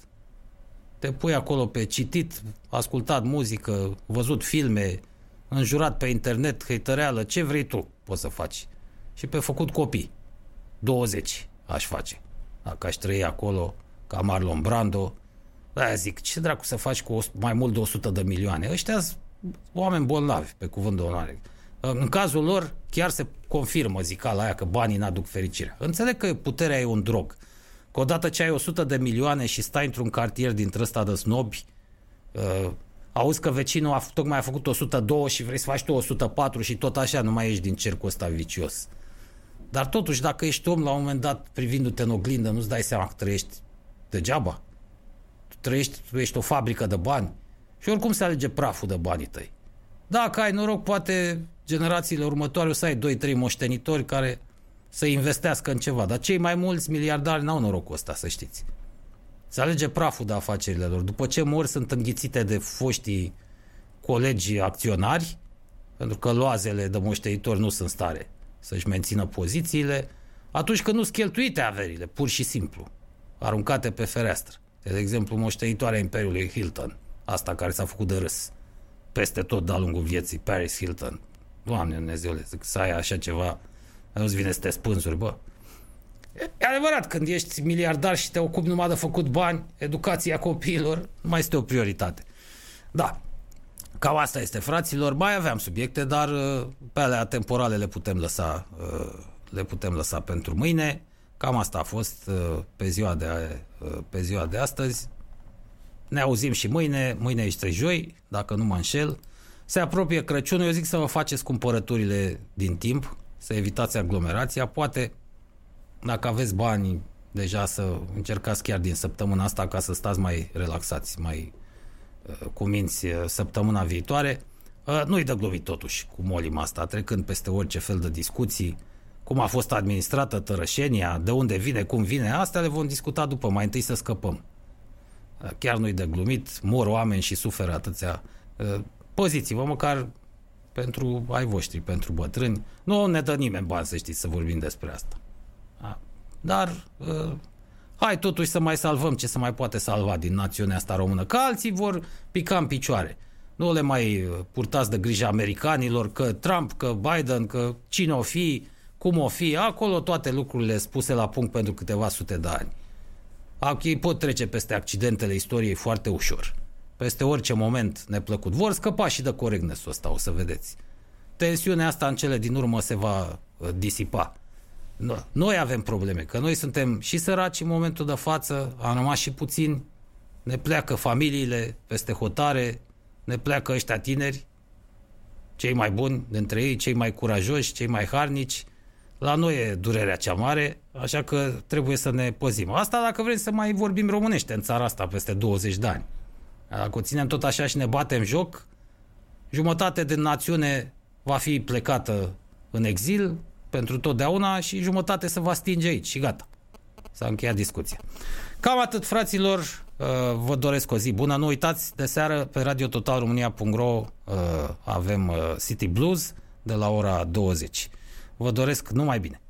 Te pui acolo pe citit, ascultat muzică, văzut filme, înjurat pe internet, hăităreală, ce vrei tu poți să faci. Și pe făcut copii. 20 aș face. Dacă aș trăi acolo ca Marlon Brando, da, zic, ce dracu să faci cu mai mult de 100 de milioane? Ăștia sunt oameni bolnavi, pe cuvânt de onoare. În cazul lor, chiar se confirmă zicala aia că banii n-aduc fericirea. Înțeleg că puterea e un drog. Că odată ce ai 100 de milioane și stai într-un cartier dintre ăsta de snobi, uh, auzi că vecinul a, tocmai a făcut 102 și vrei să faci tu 104 și tot așa nu mai ești din cercul ăsta vicios. Dar totuși, dacă ești om la un moment dat privindu-te în oglindă, nu-ți dai seama că trăiești degeaba. Tu trăiești, tu ești o fabrică de bani și oricum se alege praful de banii tăi. Dacă ai noroc, poate generațiile următoare o să ai 2-3 moștenitori care să investească în ceva. Dar cei mai mulți miliardari n-au norocul ăsta, să știți. Se alege praful de afacerile lor. După ce mor, sunt înghițite de foștii colegi acționari, pentru că loazele de moștenitori nu sunt stare să-și mențină pozițiile, atunci când nu-s cheltuite averile, pur și simplu, aruncate pe fereastră. De exemplu, moștenitoarea Imperiului Hilton, asta care s-a făcut de râs peste tot de-a lungul vieții, Paris Hilton. Doamne Dumnezeule, zic, să ai așa ceva, nu-ți vine să te spânzuri, bă. E adevărat, când ești miliardar și te ocupi numai de făcut bani, educația copiilor nu mai este o prioritate. Da, cam asta este, fraților. Mai aveam subiecte, dar uh, pe alea temporale le putem lăsa, uh, le putem lăsa pentru mâine. Cam asta a fost uh, pe ziua de, pe ziua de astăzi. Ne auzim și mâine, mâine este joi, dacă nu mă înșel. Se apropie Crăciunul, eu zic să vă faceți cumpărăturile din timp, să evitați aglomerația, poate dacă aveți bani deja să încercați chiar din săptămâna asta ca să stați mai relaxați, mai uh, cu minți uh, săptămâna viitoare. Uh, nu-i de glumit totuși cu molima asta, trecând peste orice fel de discuții, cum a fost administrată tărășenia, de unde vine, cum vine, astea le vom discuta după, mai întâi să scăpăm. Chiar nu-i de glumit, mor oameni și suferă atâția. Poziți-vă măcar pentru ai voștri, pentru bătrâni. Nu ne dă nimeni bani, să știți, să vorbim despre asta. Da? Dar uh, hai totuși să mai salvăm ce se mai poate salva din națiunea asta română, că alții vor pica în picioare. Nu le mai uh, purtați de grijă americanilor, că Trump, că Biden, că cine o fi, cum o fi, acolo toate lucrurile spuse la punct pentru câteva sute de ani. Ei pot trece peste accidentele istoriei foarte ușor. Peste orice moment neplăcut. Vor scăpa și de corectness ăsta, o să vedeți. Tensiunea asta în cele din urmă se va uh, disipa. Noi avem probleme, că noi suntem și săraci în momentul de față, am rămas și puțin, ne pleacă familiile peste hotare, ne pleacă ăștia tineri, cei mai buni dintre ei, cei mai curajoși, cei mai harnici. La noi e durerea cea mare, așa că trebuie să ne păzim. Asta dacă vrem să mai vorbim românește în țara asta peste 20 de ani. Dacă o ținem tot așa și ne batem joc, jumătate din națiune va fi plecată în exil, pentru totdeauna și jumătate se va stinge aici și gata. S-a încheiat discuția. Cam atât, fraților. Uh, vă doresc o zi bună. Nu uitați, de seară pe radiototalromânia.ro uh, avem uh, City Blues de la ora 20. Vă doresc numai bine.